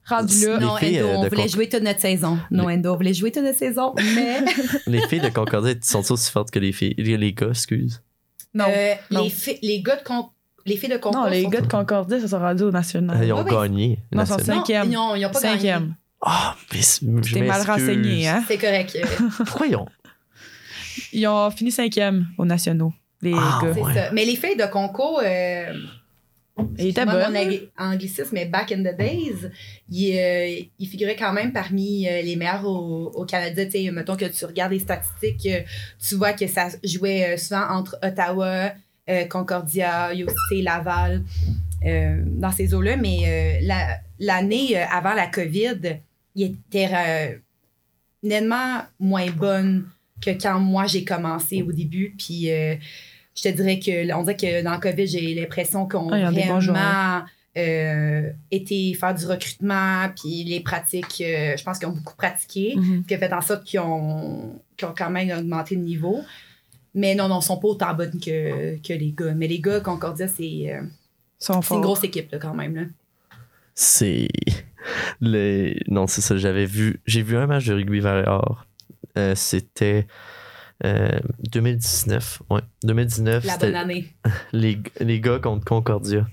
Rendu là.
Non,
filles,
Endo,
euh,
on voulait jouer toute notre saison. Non, Endo, on voulait jouer toute notre saison, mais
Les filles de Concordia sont aussi fortes que les filles. Les gars, excuse.
Non.
euh,
non.
Les, fi- les gars de con- les filles de concours
non, les
sont-
gars de Concordia, ça sont rendus au national.
Ils ont
Ouais, ouais.
gagné.
Non, ils sont
national.
Non,
Cinquième.
Ils ont, ils ont pas gagné.
Cinquième.
Ah, mais c'est- je
T'es mal renseigné, hein?
C'est correct.
Pourquoi ils ont?
Ils ont fini cinquième aux nationaux, les
Ah,
gars.
c'est
Ouais.
ça. Mais les filles de concours, euh, Moi,
bonnes.
mon angli- anglicisme, mais back in the days, il, euh, il figurait quand même parmi euh, les meilleurs au, au Canada. Tu sais, mettons que tu regardes les statistiques, euh, tu vois que ça jouait souvent entre Ottawa, Concordia, il y a aussi tu sais, Laval, dans ces eaux-là. Mais la- l'année avant la COVID, il était nettement moins bonne que quand moi j'ai commencé au début. Puis je te dirais que on dirait que dans le COVID, j'ai l'impression qu'on
Ah, a
vraiment euh, été faire du recrutement, puis les pratiques, euh, je pense qu'ils ont beaucoup pratiqué,
Mhm.
qui a fait en sorte qu'ils ont, qu'ils ont quand même augmenté le niveau. Mais non, non, ils sont pas autant bonnes que, que les gars. Mais les gars, Concordia, c'est euh, une grosse équipe là, quand même. Là.
C'est. Les... Non, c'est ça. J'avais vu. J'ai vu un match de rugby Valéor. Euh, c'était. Euh, 2019. Ouais. 2019.
La bonne année.
les, les gars contre Concordia.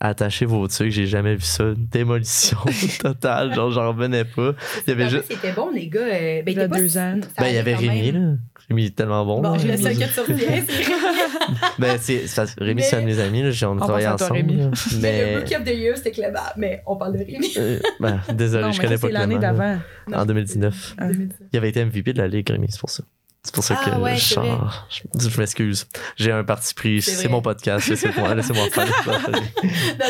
Attachez vos trucs, j'ai jamais vu ça. Une démolition totale. Genre, j'en revenais pas. Il y avait juste.
C'était bon, les gars. euh, ben,
Il y
Ben, il y
allait
avait Rémi,
même.
là. Rémi est tellement bon.
Bon, que tu retiens, c'est Rémi.
Ben, c'est, c'est parce que Rémi, c'est un de mes amis, là. J'ai, on a travaillé
pense à toi,
ensemble.
Rémi.
là.
Mais le Rookie of the Year, c'était Clément. Mais on parle de Rémi.
euh, ben, désolé,
Non,
je connais pas
c'est l'année
Clément, là.
d'avant.
En 2019.
Ah.
Il avait été MVP de la Ligue, Rémi, c'est pour ça. C'est pour ça
Ah
que
ouais,
je,
c'est vrai.
change. je, je m'excuse. J'ai un parti pris.
C'est
C'est,
vrai.
mon podcast. Laissez-moi, laissez-moi faire.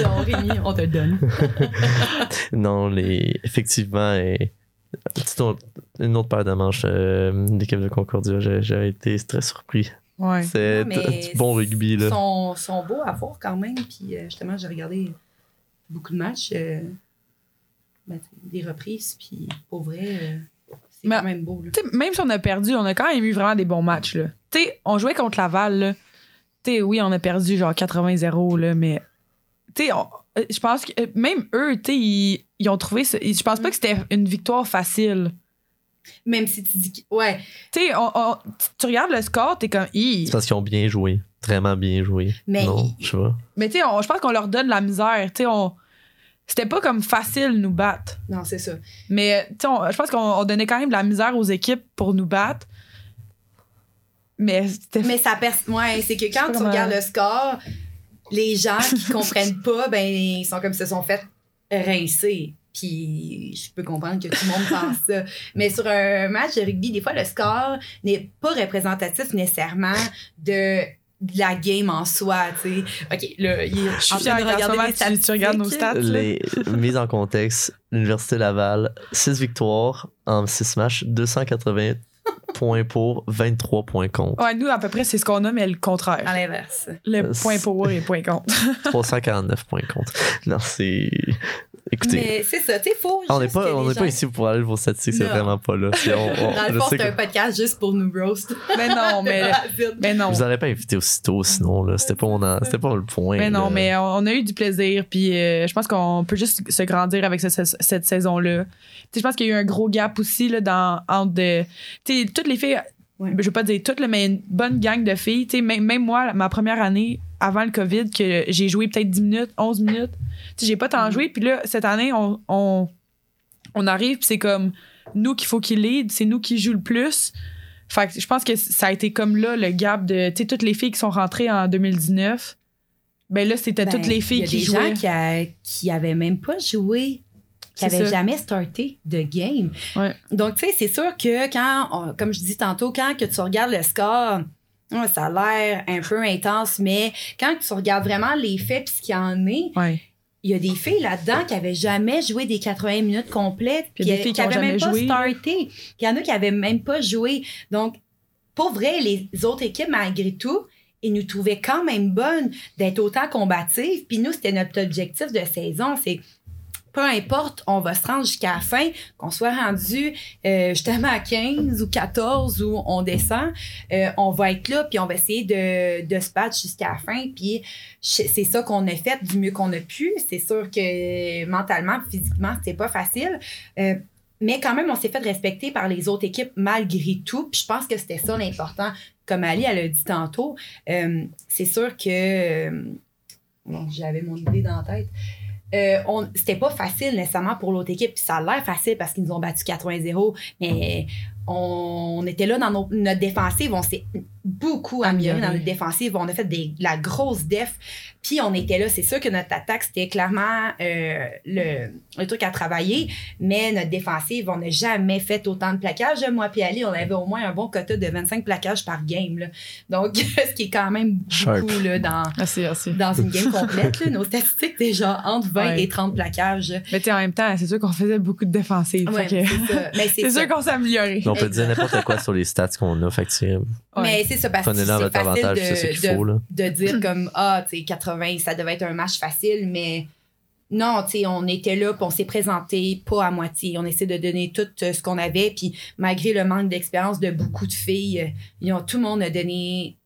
non, non, Rémi, on te le donne.
non, les, effectivement, et, une autre paire de manches euh, d'équipe de Concordia, j'ai, j'ai été très surpris.
Ouais.
C'est du bon rugby. Là.
Ils sont, sont beaux à voir quand même. Puis euh, justement, j'ai regardé beaucoup de matchs, euh, ben, des reprises. Puis pour vrai, euh, c'est quand même beau. Là.
Même si on a perdu, on a quand même eu vraiment des bons matchs. Là. Tu sais, on jouait contre Laval. Là. Tu sais, oui, on a perdu genre 80-0, là, mais tu sais, on- je pense que même eux, tu sais, ils, ils ont trouvé ça. Je pense pas que c'était une victoire facile.
Même si tu dis. que- Ouais,
Tu sais, on- on- tu regardes le score, t'es comme.
C'est parce qu'ils ont bien joué. Vraiment bien joué.
mais
non, je sais pas.
Mais tu sais, on- je pense qu'on leur donne la misère. Tu sais, on. C'était pas comme facile nous battre.
non, c'est ça.
Mais tu sais, on- je pense qu'on on donnait quand même de la misère aux équipes pour nous battre. Mais c'était.
Mais ça pers- Ouais, c'est que quand tu regardes le score, les gens qui comprennent pas, ben, ils sont comme se sont fait rincer. Puis je peux comprendre que tout le monde pense ça. Mais sur un match de rugby, des fois, le score n'est pas représentatif nécessairement de de la game en soi, tu sais. OK, là, il
Je suis
en train de regarder
moment,
les
tu, tu regardes nos stats.
Les mises en contexte, l'Université Laval, 6 victoires en 6 matchs, 280 points pour, 23 points contre.
Ouais, nous, à peu près, c'est ce qu'on a, mais le
À
contraire.
l'inverse.
Le
Euh,
point pour et point contre.
349 points contre. Non, c'est. Écoutez.
Mais c'est ça, tu sais, faut.
on n'est pas, on pas
gens-
ici pour aller vos statistiques, c'est vraiment pas là. On- on-
Dans le fond, un podcast juste pour nous roast.
mais non, mais, mais non.
je vous aurais pas invité aussitôt, sinon, là. C'était pas, mon c'était pas le point.
Mais non,
là.
mais on a eu du plaisir, puis euh, je pense qu'on peut juste se grandir avec ce- ce- cette saison-là. Tu sais, je pense qu'il y a eu un gros gap aussi là, dans, entre de, tu sais, toutes les filles,
Ouais.
je vais pas dire toutes, là, mais une bonne gang de filles. Tu sais, même, même moi, ma première année, avant le COVID, que j'ai joué peut-être 10 minutes, 11 minutes, tu sais, j'ai pas tant
Mhm.
joué. Puis là, cette année, on, on, on arrive, puis c'est comme nous qu'il faut qu'il lead, c'est nous qui joue le plus. Fait que je pense que ça a été comme là le gap de, tu sais, toutes les filles qui sont rentrées en 2019. Ben là, c'était toutes les filles qui
Il y a
jouaient.
des gens qui, a- qui avaient même pas joué, qui
C'est
avaient
ça.
jamais starté de game.
Ouais.
Donc, tu sais, c'est sûr que quand, on- comme je dis tantôt, quand que tu regardes le score, ça a l'air un peu intense, mais quand tu regardes vraiment les faits puis ce qu'il y en est,
Ouais.
il y a des filles là-dedans qui avaient jamais joué des 80 minutes complètes,
Puis il y a des
qui,
filles qui ont
avaient
jamais
même pas
joué.
starté. Il y en a qui avaient même pas joué. Donc, pour vrai, les autres équipes, malgré tout, ils nous trouvaient quand même bonnes d'être autant combatives. Puis nous, c'était notre objectif de saison, c'est peu importe, on va se rendre jusqu'à la fin, qu'on soit rendu euh, justement à 15 ou 14 ou on descend, euh, on va être là, puis on va essayer de, de se battre jusqu'à la fin. Puis c'est ça qu'on a fait du mieux qu'on a pu. C'est sûr que mentalement, physiquement, c'était pas facile. Euh, mais quand même, on s'est fait respecter par les autres équipes malgré tout. Puis je pense que c'était ça l'important. Comme Ali, elle a dit tantôt, c'est sûr que. j'avais mon idée dans la tête. Euh, c'était pas facile nécessairement pour l'autre équipe. Puis ça a l'air facile parce qu'ils nous ont battu 80-0. Mais on, était là dans notre défensive. On s'est beaucoup amélioré dans notre défensive. On a fait des, de la grosse def. Puis on était là. C'est sûr que notre attaque, c'était clairement euh, le, le truc à travailler. Mais notre défensive, on n'a jamais fait autant de plaquages. Moi puis Ali, on avait au moins un bon quota de 25 plaquages par game. là. Donc, ce qui est quand même beaucoup là, dans,
Merci, merci.
dans une game complète. là. Nos statistiques, c'est genre entre 20
Ouais.
et 30 plaquages.
Mais tu sais, en même temps, c'est sûr qu'on faisait beaucoup de défensives.
Ouais,
fait que-
c'est
sûr qu'on s'est amélioré.
On peut dire n'importe quoi sur les stats qu'on a. Fait que,
c'est ça, parce que c'est facile
avantage, c'est ce
de,
qu'il
de-
faut,
de dire comme ah tu sais 80 ça devait être un match facile mais non tu sais on était là puis on s'est présenté pas à moitié on essaie de donner tout euh, ce qu'on avait puis malgré le manque d'expérience de beaucoup de filles euh, ils ont tout le monde a donné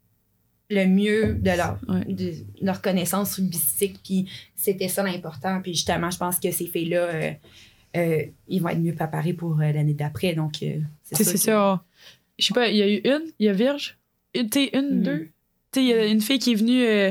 le mieux de leur
Ouais.
de leur connaissance rugbyistique puis c'était ça l'important puis justement je pense que ces filles là ils vont être mieux préparées pour euh, l'année d'après donc euh,
Tu sais, c'est ça. Je sais pas, il y a eu une, il y a Virge? Sais, une,
Mm.
deux? Tu sais, il y a une fille qui est venue euh,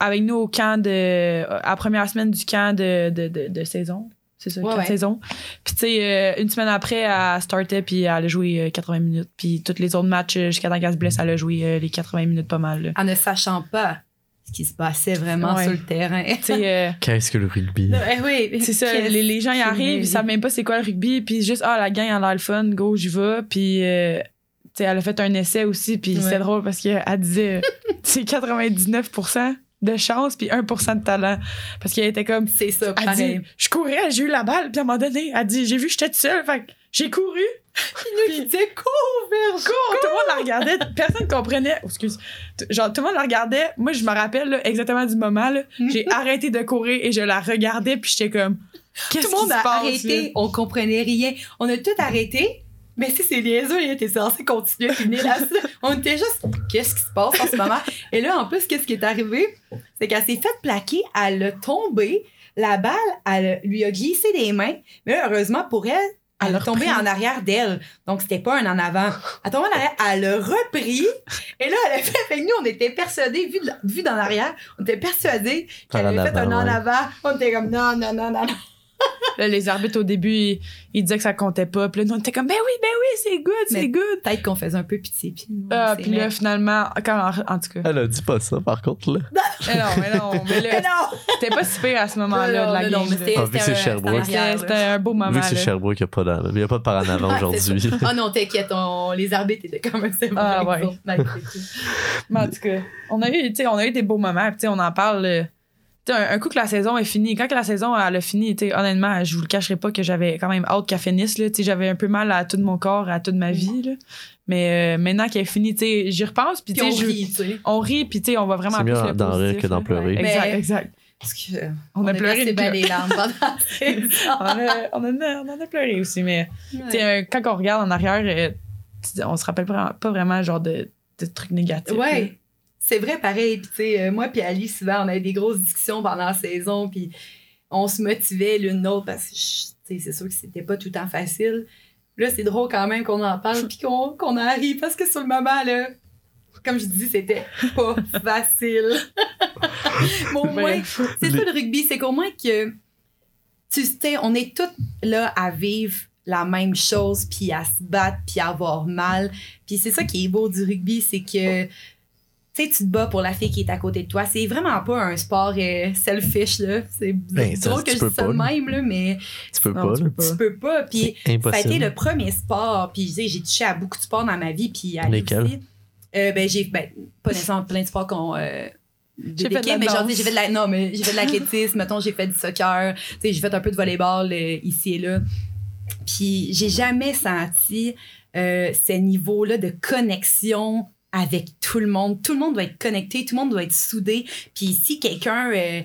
avec nous au camp de. euh, à la première semaine du camp de, de, de, de saison. C'est ça,
Ouais,
camp de
ouais.
saison. Puis, tu sais, euh, une semaine après, elle startait, puis elle a joué euh, 80 minutes. Puis, tous les autres matchs, jusqu'à temps qu'elle se blesse, elle a joué euh, les 80 minutes pas mal. là.
en ne sachant pas ce qui se passait vraiment
Ouais.
sur le terrain.
Euh,
Qu'est-ce que le rugby?
Eh oui,
C'est ça, les, les gens y arrivent, ils savent même pas c'est quoi le rugby, puis juste, ah, la gang a l'air le fun, go, j'y vais. Puis, euh, elle a fait un essai aussi, puis
Ouais.
c'était drôle parce qu'elle disait, c'est 99% de chance, puis 1% de talent. Parce qu'elle était comme,
C'est ça,
elle
pareil.
dit, je courais, j'ai eu la balle, puis à un moment donné, elle dit, j'ai vu j'étais toute seule, fait que j'ai couru,
Nous qui disait cours,
cours, tout le monde la regardait, personne comprenait. Oh, excuse. Genre, tout le monde la regardait. Moi, je me rappelle là, exactement du moment, là, j'ai arrêté de courir et je la regardais, puis j'étais comme, qu'est-ce
Tout le monde a
passe?
arrêté,
là?
on comprenait rien. On a tout arrêté. Mais si c'est niaiseux, hein, t'es censé continuer à finir là On était juste, qu'est-ce qui se passe en ce moment? Et là, en plus, qu'est-ce qui est arrivé? C'est qu'elle s'est faite plaquer, elle a tombé, la balle, elle lui a glissé des mains, mais là, heureusement pour elle, elle a tombé en arrière d'elle. Donc, c'était pas un en avant. Elle tombé en arrière, elle a repris. Et là, elle a fait, que nous, on était persuadés, vu, de- vu d'en arrière, on était persuadés qu'elle avait fait un en avant. On était comme, non, non, non, non, non.
Là, les arbitres, au début, ils, ils disaient que ça comptait pas. Puis là, nous, on était comme, ben oui, ben oui, c'est good, c'est good.
Peut-être qu'on faisait un peu pitié. Puis,
Ah, puis là, finalement, quand, en, en tout cas.
Elle a dit pas ça, par contre, là.
Mais non, mais non, mais
Mais
là,
non!
c'était pas si pire à ce moment-là de la
Non,
game.
non, mais
Ah, vu que c'est Sherbrooke.
c'était
un beau moment.
Vu que c'est. Sherbrooke, il n'y a pas il y a pas de par en avant
Ah,
aujourd'hui.
Ah non, t'inquiète, on- les arbitres étaient quand même c'est.
Ah, ouais. Mais en tout cas, on a eu, tu sais, on a eu des beaux moments. Puis, tu sais, on en parle. Un, un coup que la saison est finie, quand que la saison elle a fini, honnêtement, je vous le cacherai pas que j'avais quand même hâte qu'elle finisse. là. J'avais un peu mal à tout mon corps, à toute ma vie. là. Mais euh, maintenant qu'elle est finie, j'y repense. Puis,
on
je-
rit,
on rit, puis on va vraiment
C'est
plus
mieux
le
d'en rire que d'en pleurer.
Exact,
Mais-
exact.
Parce que, euh,
On, a pleuré une
ben larmes pendant
on, a, on, en a, on en a pleuré aussi, mais euh, quand on regarde en arrière, euh, on se rappelle pas, vraiment genre de, de trucs négatifs. là.
Ouais. C'est vrai, pareil. Puis, tu sais, euh, moi, puis Ali, souvent, on avait des grosses discussions pendant la saison. Puis, on se motivait l'une l'autre parce que, c'est sûr que c'était pas tout le temps facile. Là, c'est drôle quand même qu'on en parle puis qu'on en rit parce que sur le moment, là, comme je dis, c'était pas facile. Mais au moins,
Bref.
c'est ça le rugby, c'est qu'au moins que tu sais, on est tous là à vivre la même chose, puis à se battre, puis à avoir mal. Puis c'est ça qui est beau du rugby, c'est que tu sais, tu te bats pour la fille qui est à côté de toi. C'est vraiment pas un sport euh, selfish, là. C'est
Ben,
drôle que
tu
je ça
pas,
de
là.
même, là, mais
Tu peux
Non,
pas,
tu
là.
peux pas.
tu peux pas. Puis ça a été le premier sport, puis sais, j'ai touché à beaucoup de sports dans ma vie, puis à
Lesquels?
Euh, ben, j'ai, ben, pas nécésairement plein de sports qu'on. Euh, de-
J'ai fait de
mais genre, j'ai fait de la, non, mais j'ai fait de l'athlétisme, mettons, j'ai fait du soccer, tu sais, j'ai fait un peu de volleyball euh, ici et là. Puis j'ai jamais senti euh, ce niveau-là de connexion avec tout le monde. Tout le monde doit être connecté, tout le monde doit être soudé. Puis si quelqu'un, euh,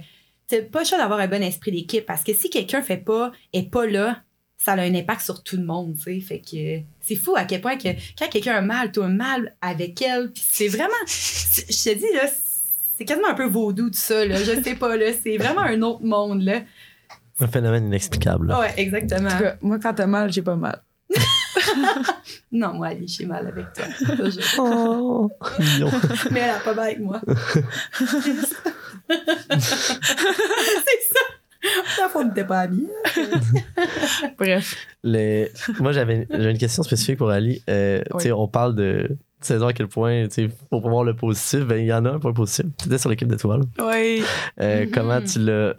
t'as pas le choix d'avoir un bon esprit d'équipe parce que si quelqu'un fait pas, est pas là, ça a un impact sur tout le monde, tu sais. Fait que euh, c'est fou à quel point que quand quelqu'un a mal, toi mal avec elle. Puis c'est vraiment, c'est- je te dis là, c'est quasiment un peu vaudou tout ça là. Je sais pas là, c'est vraiment un autre monde là.
Un phénomène inexplicable. là.
Ouais, exactement.
En tout cas, moi, quand t'as mal, j'ai pas mal.
Non, moi, Ali, j'ai mal avec toi.
Oh.
Mais elle a pas mal avec moi. c'est ça. On n'était pas amis.
Bref.
Les- Moi, j'avais j'avais une question spécifique pour Ali. Euh, tu sais, On parle de saison à quel point, tu sais, pour voir le positif, ben, il y en a un point positif. C'était sur l'équipe d'étoiles.
Oui.
Euh,
Mhm.
Comment tu l'as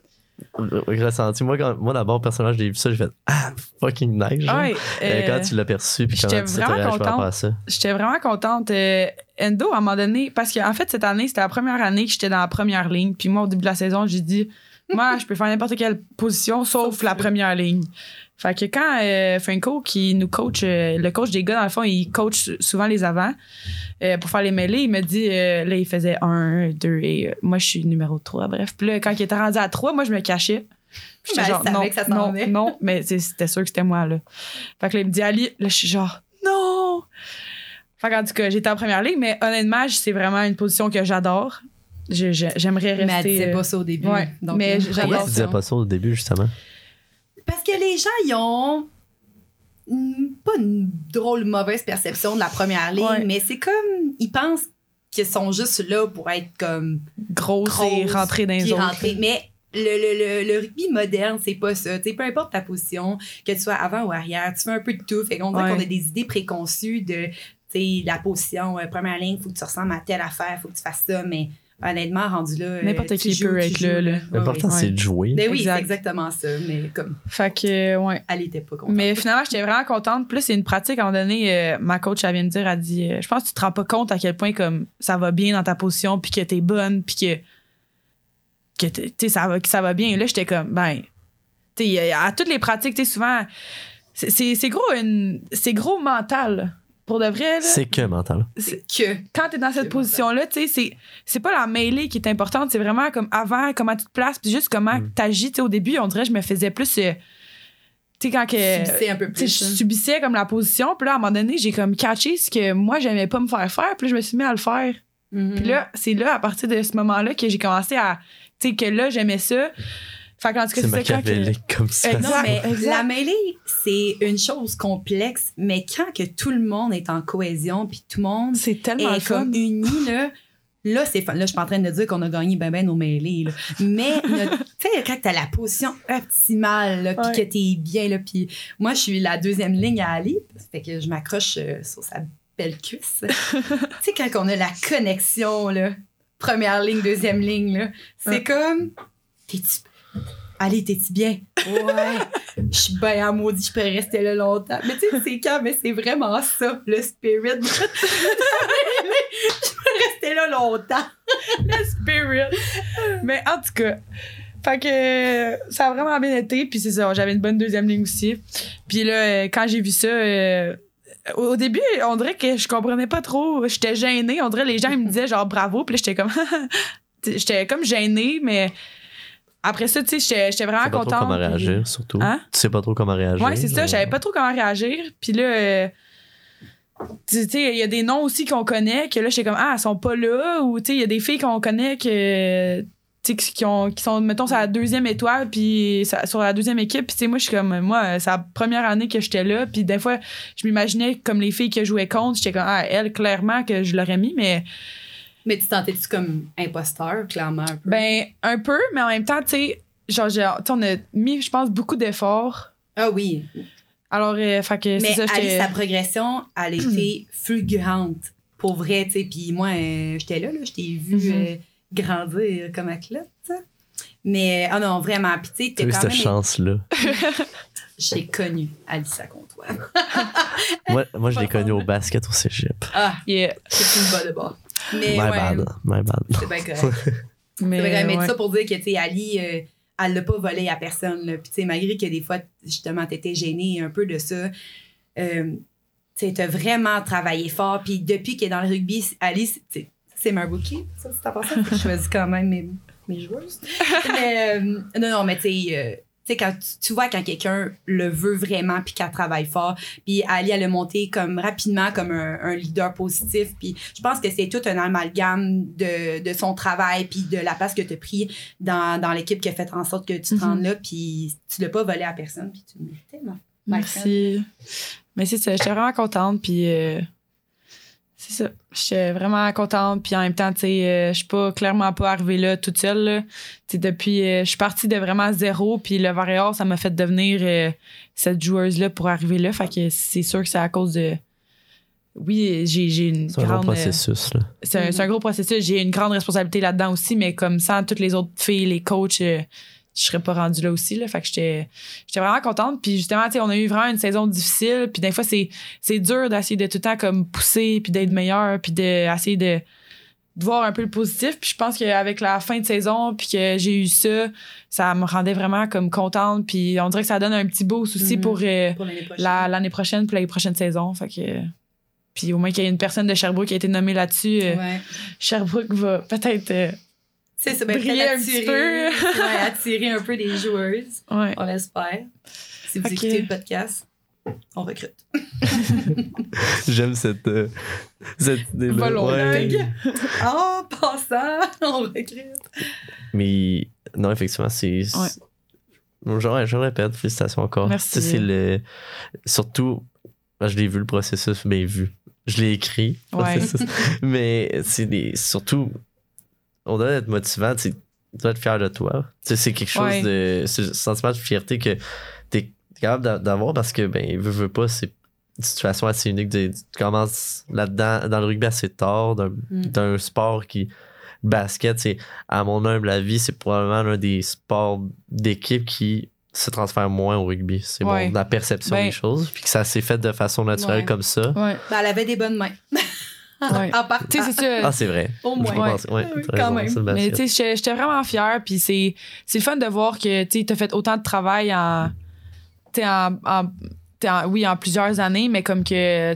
ressenti? Moi, quand, moi d'abord, personnellement, j'ai vu ça, j'ai fait Ah, fucking nice. genre.
Ouais,
Euh,
euh,
quand tu l'as perçu, puis
j'étais
comment tu t'es
vraiment
réagi par rapport
contente.
à ça?
J'étais vraiment contente. Euh, Endo, à un moment donné, parce qu'en fait, cette année, c'était la première année que j'étais dans la première ligne. Puis moi, au début de la saison, j'ai dit, moi, je peux faire n'importe quelle position sauf la première ligne. Fait que quand euh, Franco, qui nous coach, euh, le coach des gars, dans le fond, il coach souvent les avants euh, pour faire les mêlées, il me dit, euh, là, il faisait un, deux, et euh, moi, je suis numéro 3, bref. Puis là, quand il était rendu à 3, moi, je me cachais. Puis
Ben,
j'étais
elle
genre,
savait
non,
que ça
non,
venait.
non, mais c'était sûr que c'était moi, là. Fait que là, il me dit, Ali, là, je suis genre, non! Fait qu'en tout cas, j'étais en première ligne, mais honnêtement, c'est vraiment une position que j'adore. J'aimerais rester.
Mais elle disait pas ça au début.
ouais,
Donc,
mais j'adore
Pourquoi
ça.
tu disais pas ça au début, justement?
Parce que les gens, ils ont pas une drôle mauvaise perception de la première ligne,
Ouais.
mais c'est comme, ils pensent qu'ils sont juste là pour être comme
grosse, et rentrer dans les autres.
Mais le, le, le, le rugby moderne, c'est pas ça. Peu importe ta position, que tu sois avant ou arrière, tu fais un peu de tout. Fait qu'on
Ouais.
qu'on a des idées préconçues de tu sais, la position, euh, première ligne, faut que tu ressembles à telle affaire, faut que tu fasses ça, mais honnêtement, rendu là. euh,
N'importe qui
joues,
peut être
joues,
là,
L'important,
ouais.
c'est de jouer.
Ben oui,
Exact.
c'est exactement ça, mais comme
Fait que, ouais.
elle était pas contente.
Mais finalement, j'étais vraiment contente. Plus c'est une pratique. À un moment donné, euh, ma coach, elle vient me dire, elle dit, euh, je pense que tu te rends pas compte à quel point comme ça va bien dans ta position, puis que t'es bonne, puis que, tu sais, ça va, que ça va bien. Et là, j'étais comme, ben, tu sais, à toutes les pratiques, tu sais, souvent, c'est- c'est c'est gros, une- c'est gros mental. Pour de vrai, là.
C'est que mental.
C'est-
c'est que.
quand t'es dans cette position-là, tu sais, c'est, c'est pas la mêlée qui est importante, c'est vraiment comme avant, comment tu te places, puis juste comment
Mm.
t'agis. Au début, on dirait que je me faisais plus. euh, tu sais, quand que.
subissais un peu plus.
je
hein.
subissais comme la position, puis là, à un moment donné, j'ai comme catché ce que moi, j'aimais pas me faire faire, puis là, je me suis mis à le faire.
Mhm.
Puis là, c'est là, à partir de ce moment-là, que j'ai commencé à. Tu sais, que là, j'aimais ça. Fait qu'en tout cas,
C'est
que.
machiavélique comme ça.
Exact.
Non, mais
exact.
la mêlée, c'est une chose complexe, mais quand que tout le monde est en cohésion, puis tout le monde
tellement
est
fun.
comme uni, là, Là, c'est fun. Là, je suis pas en train de dire qu'on a gagné ben ben nos mêlées. là. Mais, notre- tu sais, quand t'as la position optimale, puis
Ouais.
que t'es bien, là, puis moi, je suis la deuxième ligne à Ali, fait que je m'accroche euh, sur sa belle cuisse. tu sais, quand on a la connexion, là, première ligne, deuxième ligne, là, c'est
Ouais.
comme, t'es-tu... Ali, t'es-tu bien? Ouais. Je suis bien en maudit, je pourrais rester là longtemps. Mais tu sais, c'est quand, mais c'est vraiment ça, le spirit. je peux rester là longtemps.
Le spirit. Mais en tout cas, fait que ça a vraiment bien été. Puis c'est ça, j'avais une bonne deuxième ligne aussi. Puis là, euh, quand j'ai vu ça, euh, au au début, on dirait que je comprenais pas trop. J'étais gênée. On dirait que les gens ils me disaient genre bravo. Puis là, j'étais comme. j'étais comme gênée, mais après ça, tu sais, j'étais- j'étais
Tu
vraiment
sais pas trop
contente.
comment
puis-
réagir, surtout.
Hein?
Tu sais pas trop comment réagir.
Ouais, c'est ça. Je savais pas trop comment réagir. Puis là, euh, tu sais, il y a des noms aussi qu'on connaît que là, j'étais comme, ah, elles sont pas là. Ou, tu sais, il y a des filles qu'on connaît que, tu qui, ont, qui sont, mettons, sur la deuxième étoile, puis sur la deuxième équipe. Puis, tu sais, moi, je suis comme, moi, c'est la première année que j'étais là. Puis, des fois, je m'imaginais comme les filles que jouaient contre. J'étais comme, ah, elle, clairement, que je l'aurais mis. Mais,
Mais tu tentais-tu comme imposteur, clairement, un peu?
ben, un peu, mais en même temps, tu sais, genre, genre, on a mis, je pense, beaucoup d'efforts.
ah oui.
Alors, euh, fait que c'est
Mais
ça,
Ali,
j'étais.
sa progression, elle était fulgurante. Pour vrai, tu sais. Puis moi, euh, j'étais là, là. Je t'ai vu
Mhm.
euh, grandir comme sais. Mais, ah non, vraiment. Puis tu sais,
Tu
t'es
as eu
quand
cette
même...
chance-là.
J'ai connu Alissa Comtois.
moi, moi, je l'ai
Pas
connu au basket au cégep.
Ah,
Yeah.
c'est une bonne de bord. Mais
My
ouais,
bad. My bad.
c'est bien correct.
Mais,
mais
ouais.
ça pour dire que, tu sais, Ali, euh, elle l'a pas volé à personne. Là. Puis, tu sais, malgré que des fois, justement, t'étais gênée un peu de ça, euh, tu sais, t'as vraiment travaillé fort. Puis, depuis qu'elle est dans le rugby, Ali, c'est- tu sais, c'est ma rookie. Ça, c'est ça. Je choisis quand même mes, mes joueuses. mais, euh, non, non, mais tu sais, euh, tu sais, quand tu, vois quand quelqu'un le veut vraiment puis qu'elle travaille fort, puis Ali, elle a monté comme rapidement comme un, un leader positif. Puis je pense que c'est tout un amalgame de, de son travail puis de la place que tu as pris dans, dans l'équipe qui a fait en sorte que tu te rendes là. Puis tu l'as pas volé à personne puis tu le méritais,
Merci. Mais c'est ça, j'étais vraiment contente. Puis euh, c'est ça, j'étais vraiment contente. Puis en même temps, tu sais, euh, je suis pas clairement pas arrivée là toute seule. là. Tu sais, depuis, euh, je suis partie de vraiment zéro. Puis le Varéor, ça m'a fait devenir euh, cette joueuse-là pour arriver là. Fait que c'est sûr que c'est à cause de. Oui, j'ai j'ai une
C'est un
grande. euh,
processus. Là.
c'est un, un gros processus. J'ai une grande responsabilité là-dedans aussi, mais comme sans toutes les autres filles, les coachs, je serais pas rendue là aussi. Là. Fait que j'étais j'étais vraiment contente. Puis justement, tu sais, on a eu vraiment une saison difficile. Puis des fois, c'est c'est dur d'essayer de tout le temps comme pousser, puis d'être meilleur, puis d'essayer de, de voir un peu le positif. Puis je pense qu'avec la fin de saison, puis que j'ai eu ça, ça me rendait vraiment comme contente. Puis on dirait que ça donne un petit boost aussi
Mhm.
pour euh,
Pour l'année prochaine.
la- l'année prochaine, puis la prochaine saison. Fait que... Puis au moins qu'il y ait une personne de Sherbrooke qui a été nommée là-dessus. euh. Sherbrooke va peut-être. euh,
C'est ça, ben,
briller un petit
attirer,
peu.
ouais, attirer un peu les joueuses.
ouais.
On l'espère. Si vous écoutez le podcast, on recrute.
J'aime cette, euh, cette idée-là. Ouais.
En passant, on recrute.
Mais non, effectivement, c'est.
Ouais.
Je, je répète, félicitations encore.
Merci.
Tu sais, c'est le. Surtout, moi, je l'ai vu le processus, bien vu. Je l'ai écrit.
Ouais.
processus. Mais c'est des. Surtout, on doit être motivant. Tu dois être fier de toi. C'est quelque chose
Ouais.
de. C'est un sentiment de fierté que t'es capable d'a- d'avoir parce que, ben, veut, veut pas, c'est une situation assez unique. de- tu commences là-dedans, dans le rugby assez tard, d'un
Mm.
sport qui. Basket, c'est, à mon humble avis, c'est probablement l'un des sports d'équipe qui se transfère moins au rugby. C'est
Ouais.
bon, la perception
Ben-
des choses. Puis que ça s'est fait de façon naturelle
Ouais.
comme ça.
Ouais.
Ben, elle avait des bonnes mains.
Ouais.
En partant,
Tu sais, c'est ça.
Ah, c'est vrai.
au
Je
moins.
pense- ouais,
quand
raison,
même.
Mais tu sais, j'étais- vraiment fière. Puis c'est c'est le fun de voir que tu as fait autant de travail en. Tu sais, en, en- en- Oui, en plusieurs années, mais comme que.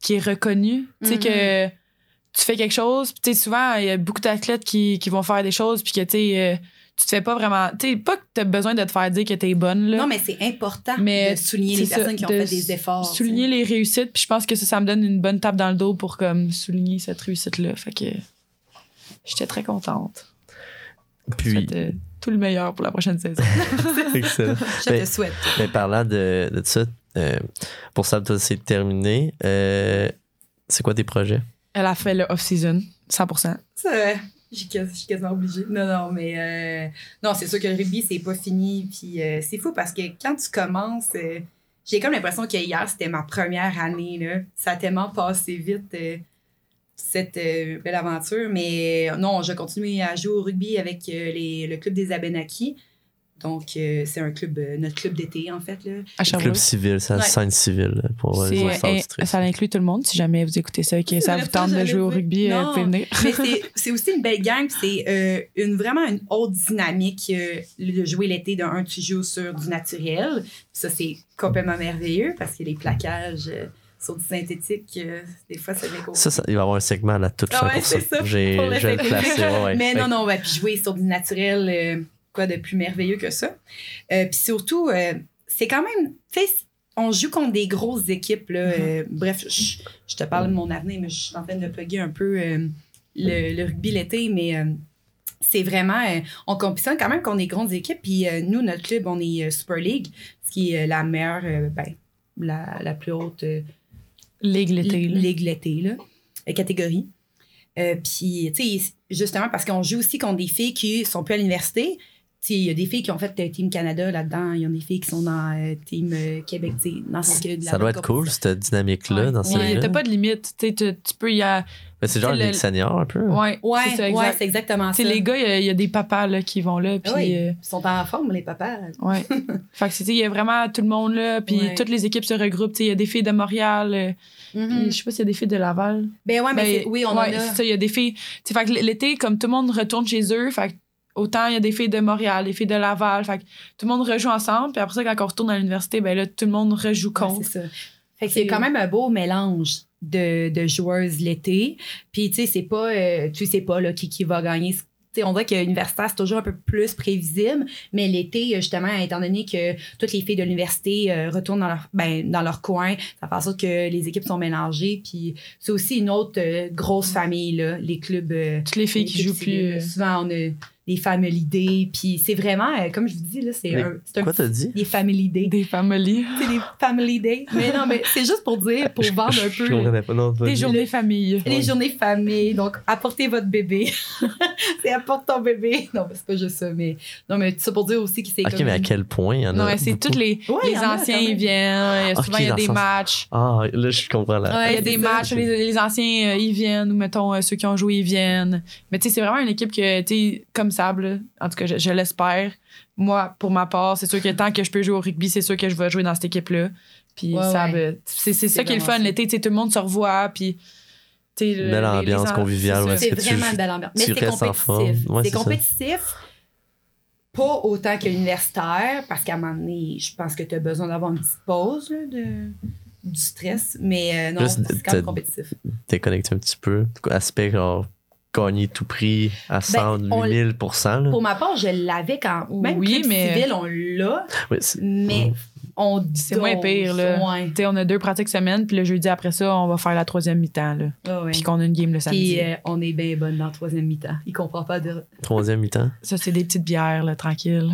qui est reconnu. Tu sais, que tu fais quelque chose. Puis tu sais, souvent, il y a beaucoup d'athlètes qui, qui vont faire des choses. Puis que tu sais, euh, tu te fais pas vraiment. Tu sais, pas que tu as besoin de te faire dire que tu es bonne. Là.
Non, mais c'est important
Mais
de souligner les
c'est ça,
personnes qui ont
de
fait des efforts.
souligner les réussites puis je pense que ça, ça me donne une bonne tape dans le dos pour comme souligner cette réussite là fait que j'étais très contente
Puis,
Souhaite, euh, tout le meilleur pour la prochaine saison
excellent.
Je
Mais-
te souhaite.
Mais parlant de, de ça, euh, pour ça, toi, c'est terminé. Euh, c'est quoi tes projets?
elle a fait le off season 100%.
Ça, euh, j'ai quasiment obligée. Non, non, mais euh, non, c'est sûr que le rugby, c'est pas fini. Puis euh, c'est fou parce que quand tu commences, euh, j'ai comme l'impression que hier, c'était ma première année. Là. Ça a tellement passé vite, cette belle aventure. Mais non, je continue à jouer au rugby avec les, le club des Abenaki. Donc, euh, c'est un club, euh, notre club d'été, en fait. Là.
À
Club
Sherbrooke.
civil, c'est la
Ouais.
scène civile pour euh, les
C'est- ça inclut tout le monde. Si jamais vous écoutez ça et que
C'est
ça vous tente de jouer au rugby,
Non.
vous pouvez venir.
Mais c'est- c'est aussi une belle gang, c'est euh, une, vraiment une autre dynamique euh, de jouer l'été. D'un, un, tu joues sur du naturel. Ça, c'est complètement merveilleux parce que les plaquages euh, sur du synthétique, euh, des fois, ça devient compliqué.
Ça, ça- il va y avoir un segment à la toute
Ah
fin
ouais,
pour ça.
c'est ça,
J'ai,
pour le
je vais le
synthétique.
placer. ouais, ouais.
Mais non, non, ouais, puis jouer sur du naturel, euh, quoi de plus merveilleux que ça. Euh, puis surtout, euh, c'est quand même, tu sais, on joue contre des grosses équipes. Là,
Mm-hmm.
euh, bref, je, je te parle de mon avenir, mais je suis en train de plugger un peu le, le rugby l'été, mais c'est vraiment, euh, on compétitionne quand même contre des grandes équipes. Puis euh, nous, notre club, on est euh, Super League, ce qui est la meilleure, ben, la, la plus haute
Ligue l'été. là.
Ligue l'été, là, catégorie. Puis, tu sais, justement, parce qu'on joue aussi contre des filles qui sont plus à l'université. Il y a des filles qui ont fait euh, Team Canada là-dedans. Il y a des filles qui sont dans euh, Team euh, Québec, dans ce que
Ça doit être cool, cette dynamique-là,
Ouais.
dans ces
Ouais, T'as pas de limite. Tu peux y a...
Mais c'est genre
le-
senior, un peu.
Ouais,
Ouais,
c'est
ouais, exactement
Tu
ça.
les gars, il y a- il y, a des papas là, qui vont là.
Ah oui,
euh,
ils sont en forme, les papas.
ouais. fait que, il y a vraiment tout le monde là. Puis,
Ouais.
toutes les équipes se regroupent. Il y a des filles de Montréal. euh,
Mhm.
Je sais pas s'il y a des filles de Laval.
Ben ouais, mais
Ben,
c'est- oui, on
ouais,
en a.
c'est ça, il y a des filles. Fait que l'été, comme tout le monde retourne chez eux, fait que autant il y a des filles de Montréal, des filles de Laval, fait que tout le monde rejoue ensemble, puis après ça, quand on retourne à l'université, ben là, tout le monde rejoue
Ouais,
contre.
c'est ça. Fait que
C'est-
quand même un beau mélange de, de joueuses l'été. Puis, tu sais, c'est pas, euh, tu sais pas là, qui, qui va gagner. On dirait que l'universitaire, c'est toujours un peu plus prévisible, mais l'été, justement, étant donné que toutes les filles de l'université euh, retournent dans leur, ben, dans leur coin, ça fait en sorte que les équipes sont mélangées. Puis, c'est aussi une autre euh, grosse famille, là, les clubs. euh,
Toutes les filles
les
qui jouent plus. euh,
Souvent, on a des family days. Puis, c'est vraiment, euh, comme je vous dis, là, c'est un, c'est un
Quoi t'as dit?
des family days.
Des familles.
C'est des family days. Mais non, mais c'est juste pour dire, pour vendre un
Je
peu
comprenais pas. Non,
Des journées famille.
les journées famille. Donc, apportez votre bébé. c'est apporte ton bébé. Non, mais c'est pas juste ça, mais non, mais tout ça pour dire aussi que c'est
Ok,
comme
mais à quel point il y en a
Non, mais c'est toutes les,
Ouais,
les anciens, ils viennent. Souvent, il y a
dans
des matchs.
Ah, là, je comprends là.
Ouais,
il y a des matchs,
ça.
les, les anciens, euh, ils viennent, ou mettons, euh, ceux qui ont joué, ils viennent. Mais tu sais, c'est vraiment une équipe que, tu sais, comme En tout cas, je, je l'espère. Moi, pour ma part, c'est sûr que tant que je peux jouer au rugby, c'est sûr que je vais jouer dans cette équipe-là. Puis
Ouais, ouais.
c'est c'est ça qui est le fun.
ça.
L'été, tout le monde se revoit, puis. le-
Belle ambiance conviviale,
c'est
ouais,
ça.
Vraiment une belle ambiance. Mais c'est compétitif.
Ouais,
c'est
c'est ça.
compétitif. Pas autant que l'universitaire, parce qu'à un moment donné, je pense que tu as besoin d'avoir une petite pause là, de, du stress. Mais euh, non, c'est quand même compétitif.
T'es connecté un petit peu. Aspect, genre, gagner tout prix à 100
Ben, on-
000 là.
Pour ma part, je l'avais quand même
Oui,
club
mais-
civil, on l'a,
Oui, c'est-
mais on
C'est moins pire, là.
Ouais.
Tu sais, on a deux pratiques semaine, puis le jeudi après ça, on va faire la troisième mi-temps, là.
Ouais, ouais.
Puis qu'on a une game le samedi.
Puis euh, on est bien bonne dans le troisième mi-temps. Il comprend pas de.
Troisième mi-temps?
Ça, c'est des petites bières, là, tranquille.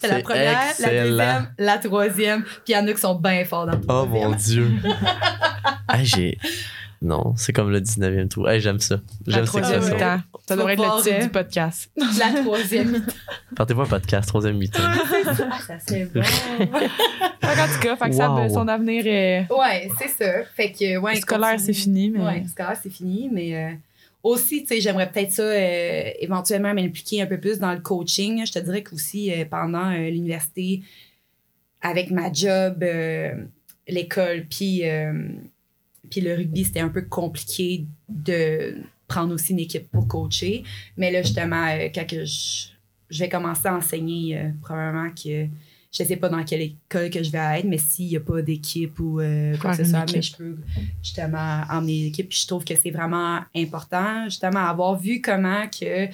C'est la première, la deuxième, la troisième. Puis il y en a qui sont bien forts dans le
Oh mon dieu. hey, j'ai. Non, c'est comme le 19e trou. Hey, j'aime ça. J'aime cette expression.
Ça
Tu
devrait être le titre du podcast.
La troisième mi-temps.
Partez-vous un podcast, troisième mi-temps.
Ah, ça serait bon.
Qu'en tout cas, fait que
Wow.
ben, son avenir est
ouais, c'est ça. Fait que, ouais.
scolaire, c'est fini, mais
Ouais, scolaire, c'est fini. Mais euh, aussi, tu sais, j'aimerais peut-être ça euh, éventuellement m'impliquer un peu plus dans le coaching. Je te dirais qu'aussi, euh, pendant euh, l'université, avec ma job, euh, l'école, puis euh, puis le rugby, c'était un peu compliqué de prendre aussi une équipe pour coacher. Mais là, justement, euh, quand que je, je vais commencer à enseigner, euh, probablement que je sais pas dans quelle école que je vais être, mais s'il n'y a pas d'équipe ou euh, quoi que ce soit, mais je peux justement emmener l'équipe. Puis je trouve que c'est vraiment important, justement, avoir vu comment que,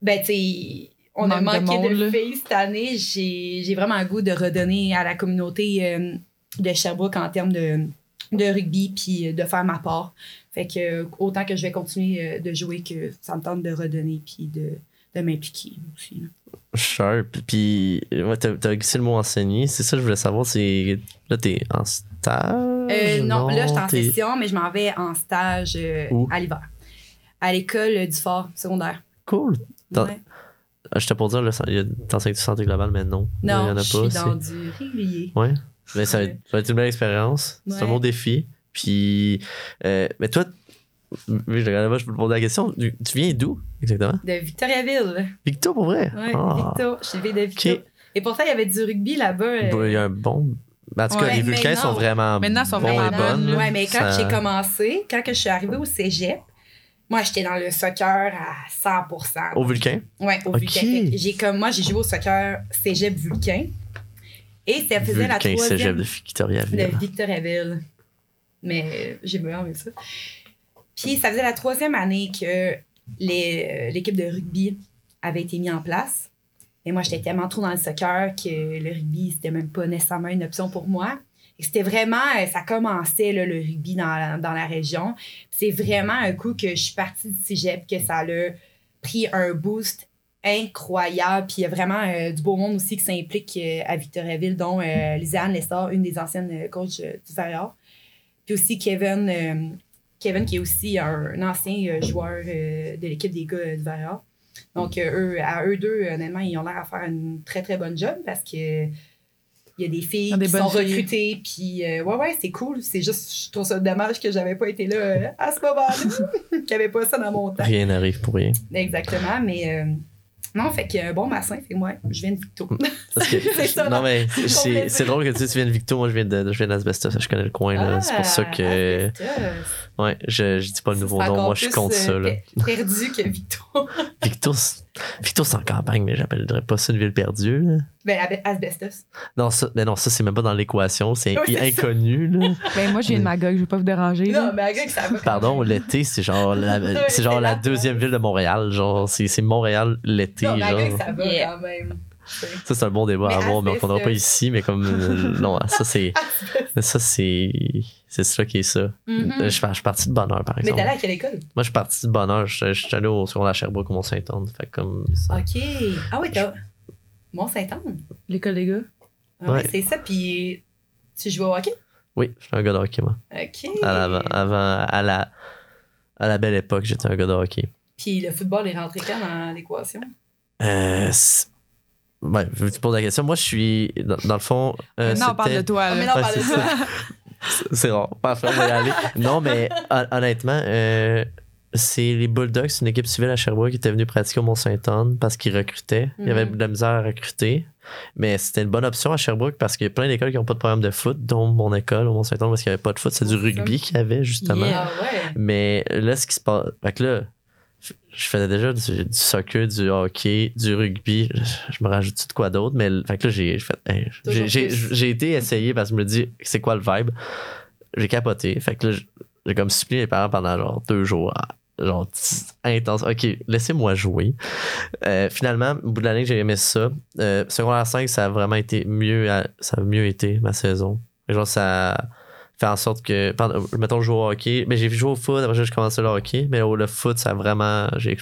ben, tu sais, on a
Manque
manqué de,
monde,
filles cette année. J'ai j'ai vraiment un goût de redonner à la communauté euh, de Sherbrooke en termes de, de rugby, puis de faire ma part. Fait que euh, autant que je vais continuer euh, de jouer, que ça me tente de redonner, puis de, de m'impliquer aussi. là.
Sharp. Puis, ouais, t'as t'as glissé le mot enseigner. C'est ça que je voulais savoir. C'est. Là, t'es en stage?
Euh, non, là, je suis en session, mais je m'en vais en stage euh, à l'hiver. à l'école du Fort secondaire.
Cool.
Ouais.
Ah, J'étais pour dire, là, ça- il y a t'enseignes du santé globale, mais non. il y en
Non,
a
je
pas.
suis dans du régulier.
Ouais. Mais ça va, être, ça va être une belle expérience. C'est un bon défi. Puis, euh, mais toi, oui, je regarde là-bas, je peux te poser la question. Tu tu viens d'où exactement?
De Victoriaville.
Victo pour vrai?
Ouais,
Ah.
Victo. Je suis de Victo. Et pourtant, il y avait du rugby là-bas. euh,
Bon, Il y a un bon. En tout cas,
Ouais,
les Vulcains sont vraiment
Maintenant, ils sont
bons
vraiment
bonnes.
Ouais, mais quand
Ça-
j'ai commencé, quand que je suis arrivée au cégep, moi, j'étais dans le soccer à 100%.
Au Vulcain?
Ouais, au. Vulcain. J'ai comme, moi, j'ai joué au soccer cégep Vulcain. Et ça faisait la troisième
de Victoriaville.
de Victoriaville. Mais euh, j'ai bien ça. Puis ça faisait la troisième année que euh, l'équipe de rugby avait été mise en place. Et moi, j'étais tellement trop dans le soccer que le rugby, c'était même pas nécessairement une option pour moi. Et c'était vraiment, euh, ça commençait là, le rugby dans la, dans la région. C'est vraiment un coup que je suis partie du cégep, que ça a pris un boost incroyable. Puis il y a vraiment euh, du beau monde aussi qui s'implique euh, à Victoriaville, dont euh, Lisanne Lessard, une des anciennes euh, coachs euh, du Varior. Puis aussi Kevin, euh, Kevin qui est aussi un, un ancien euh, joueur euh, de l'équipe des gars euh, du Varior. Donc, euh, eux, à eux deux, honnêtement, ils ont l'air à faire une très, très bonne job parce que il y a des filles
des
qui sont
filles.
recrutées. Puis, euh, ouais, ouais, c'est cool. C'est juste, je trouve ça dommage que j'avais pas été là euh, à ce moment-là, qu'il n'y avait pas ça dans mon temps.
Rien n'arrive pour rien.
Exactement, mais euh, non, fait que bon bassin, fait que moi, je viens de Victo.
Que-
C'est ça,
non, mais
C'est
drôle que tu, tu viennes de Victo. Moi, je viens de- je viens d'Asbestos. Je connais le coin. là. c'est pour ça que.
Ah, asbestos.
Ouais, je, je dis pas le nouveau nom. Moi, je contre
euh,
ça. Là.
per- Perdu que Victo.
Victo, Victo, c'est en campagne, mais j'appellerais pas ça une ville perdue. là.
ben, asbestos.
Non, ça, mais non, ça, c'est même pas dans l'équation. C'est
Oui, c'est ça.
inconnu. Là.
Ben, moi, j'ai une Magog, je vais pas vous déranger. là.
Non, mais à gars que ça va.
Pardon, l'été, c'est genre la, c'est genre la deuxième ville de Montréal. Genre, c'est c'est Montréal l'été.
Non,
genre.
ça va
Yeah.
quand même.
Ça, c'est un bon débat à
Mais
avoir, mais on ne fera pas ici. Mais comme. euh, non, ça, c'est. Ça, c'est. C'est ça qui est ça.
Mhm.
Je, suis- je suis parti de bonne heure, par
Mais
exemple.
t'allais à quelle école?
Moi, je suis parti de bonne heure. Je, je suis allé au secondaire à Sherbrooke au Mont-Saint-Anne. Fait comme. ça.
Ok. Ah oui, t'as. Mont-Saint-Anne?
L'école des gars.
Ah ouais, c'est ça. Puis tu joues au hockey?
Oui, je suis un gars de hockey, moi.
Ok.
À avant, à la, à la belle époque, j'étais un gars de hockey.
Puis le football est rentré quand dans l'équation?
Euh, ouais, tu poses la question. Moi, je suis. Dans, dans le fond. euh,
non, on parle de toi.
Ah, mais
Là.
non,
Ouais,
parle de ça.
C'est- rare. Parfait, on va y aller. Non, mais hon- honnêtement, euh, c'est les Bulldogs, une équipe civile à Sherbrooke qui était venue pratiquer au Mont-Saint-Anne parce qu'ils recrutaient. Il y avait
Mhm.
de la misère à recruter. Mais c'était une bonne option à Sherbrooke parce qu'il y a plein d'écoles qui n'ont pas de programme de foot, dont mon école au Mont-Saint-Anne parce qu'il n'y avait pas de foot. C'est du rugby qu'il y avait, justement.
Yeah.
Ouais.
Mais là, ce qui se passe. Fait que là, je- faisais déjà du, du soccer, du hockey, du rugby. Je, je me rajoute de quoi d'autre? Mais fait que là, j'ai fait. hey, j'ai- été essayer parce que je me dis, c'est quoi le vibe? J'ai capoté. Fait que là, j'ai comme supplié mes parents pendant genre deux jours. ah, Genre intense. Ok, laissez-moi jouer. Euh, finalement, au bout de l'année, j'ai aimé ça. Euh, secondaire 5, ça a vraiment été mieux. à- ça a mieux été ma saison. Genre, ça fait en sorte que. Mettons, je joue au hockey. Mais j'ai joué au foot, après j'ai commencé le hockey. Mais le foot, ça a vraiment. j'ai-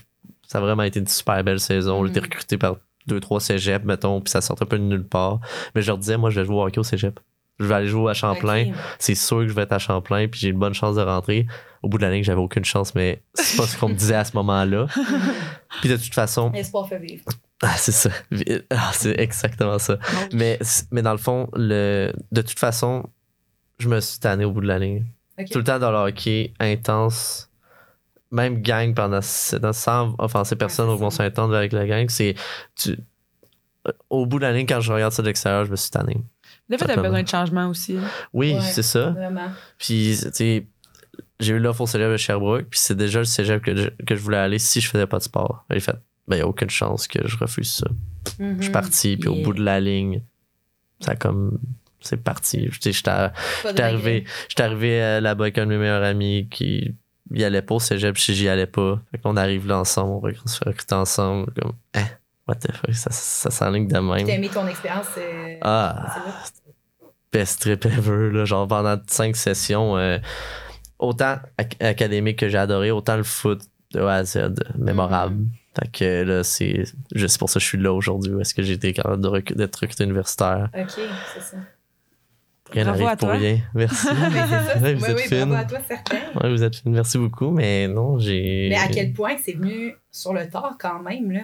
Ça a vraiment été une super belle saison. J'ai été
Mhm.
recruté par deux, trois cégeps, mettons, puis ça sort un peu de nulle part. Mais je leur disais, moi, je vais jouer au hockey au cégep. Je vais aller jouer à Champlain. C'est sûr que je vais être à Champlain, puis j'ai une bonne chance de rentrer. Au bout de l'année, j'avais aucune chance, mais c'est pas ce qu'on me disait à ce moment-là. Puis de toute façon,
L'espoir fait vivre.
ah, c'est ça. Ah, c'est exactement ça. Mais, mais dans le fond, le, de toute façon, je me suis tanné au bout de l'année.
Ok.
Tout le temps dans le hockey, intense. Même gang pendant sans offenser personne
Ouais,
au. Saint-Anne avec la gang. C'est. tu- Au bout de l'année, quand je regarde ça de l'extérieur, je me suis tanné.
Des fois, t'as
Totalement.
besoin de changement aussi. hein?
Oui,
Ouais.
c'est ça.
Vraiment.
Puis, tu sais, j'ai eu l'offre au cégep de Sherbrooke, puis c'est déjà le cégep que je, que je voulais aller si je faisais pas de sport. J'ai fait, ben, il a aucune chance que je refuse ça. Je suis parti, puis au bout de la ligne, ça a comme. C'est parti. J'étais arrivé, arrivé euh, là-bas avec un de mes meilleurs amis qui y allait pas au cégep, puis j'y allais pas. Fait qu'on arrive là ensemble, on se fait recruter ensemble. Comme, hein, what the fuck, ça, ça s'enligne de
T'as
même.
aimé ton expérience? euh,
Ah, best trip ever, là, genre pendant cinq sessions. euh, autant ac- académique que j'ai adoré, autant le foot de A à Z, mémorable.
Mm-hmm.
Fait que là, c'est juste pour ça que je suis là aujourd'hui. Est-ce que j'ai été capable de d'être recruté universitaire?
Ok, c'est ça.
Rien
Bravo
n'arrive
à
pour
toi.
rien. Merci.
Mais c'est ça.
Ouais,
oui,
vous
oui,
êtes fine.
bravo à toi, certain.
Ouais, vous êtes fine. Merci beaucoup, mais non, j'ai.
Mais à quel point que c'est venu sur le tard quand même, là?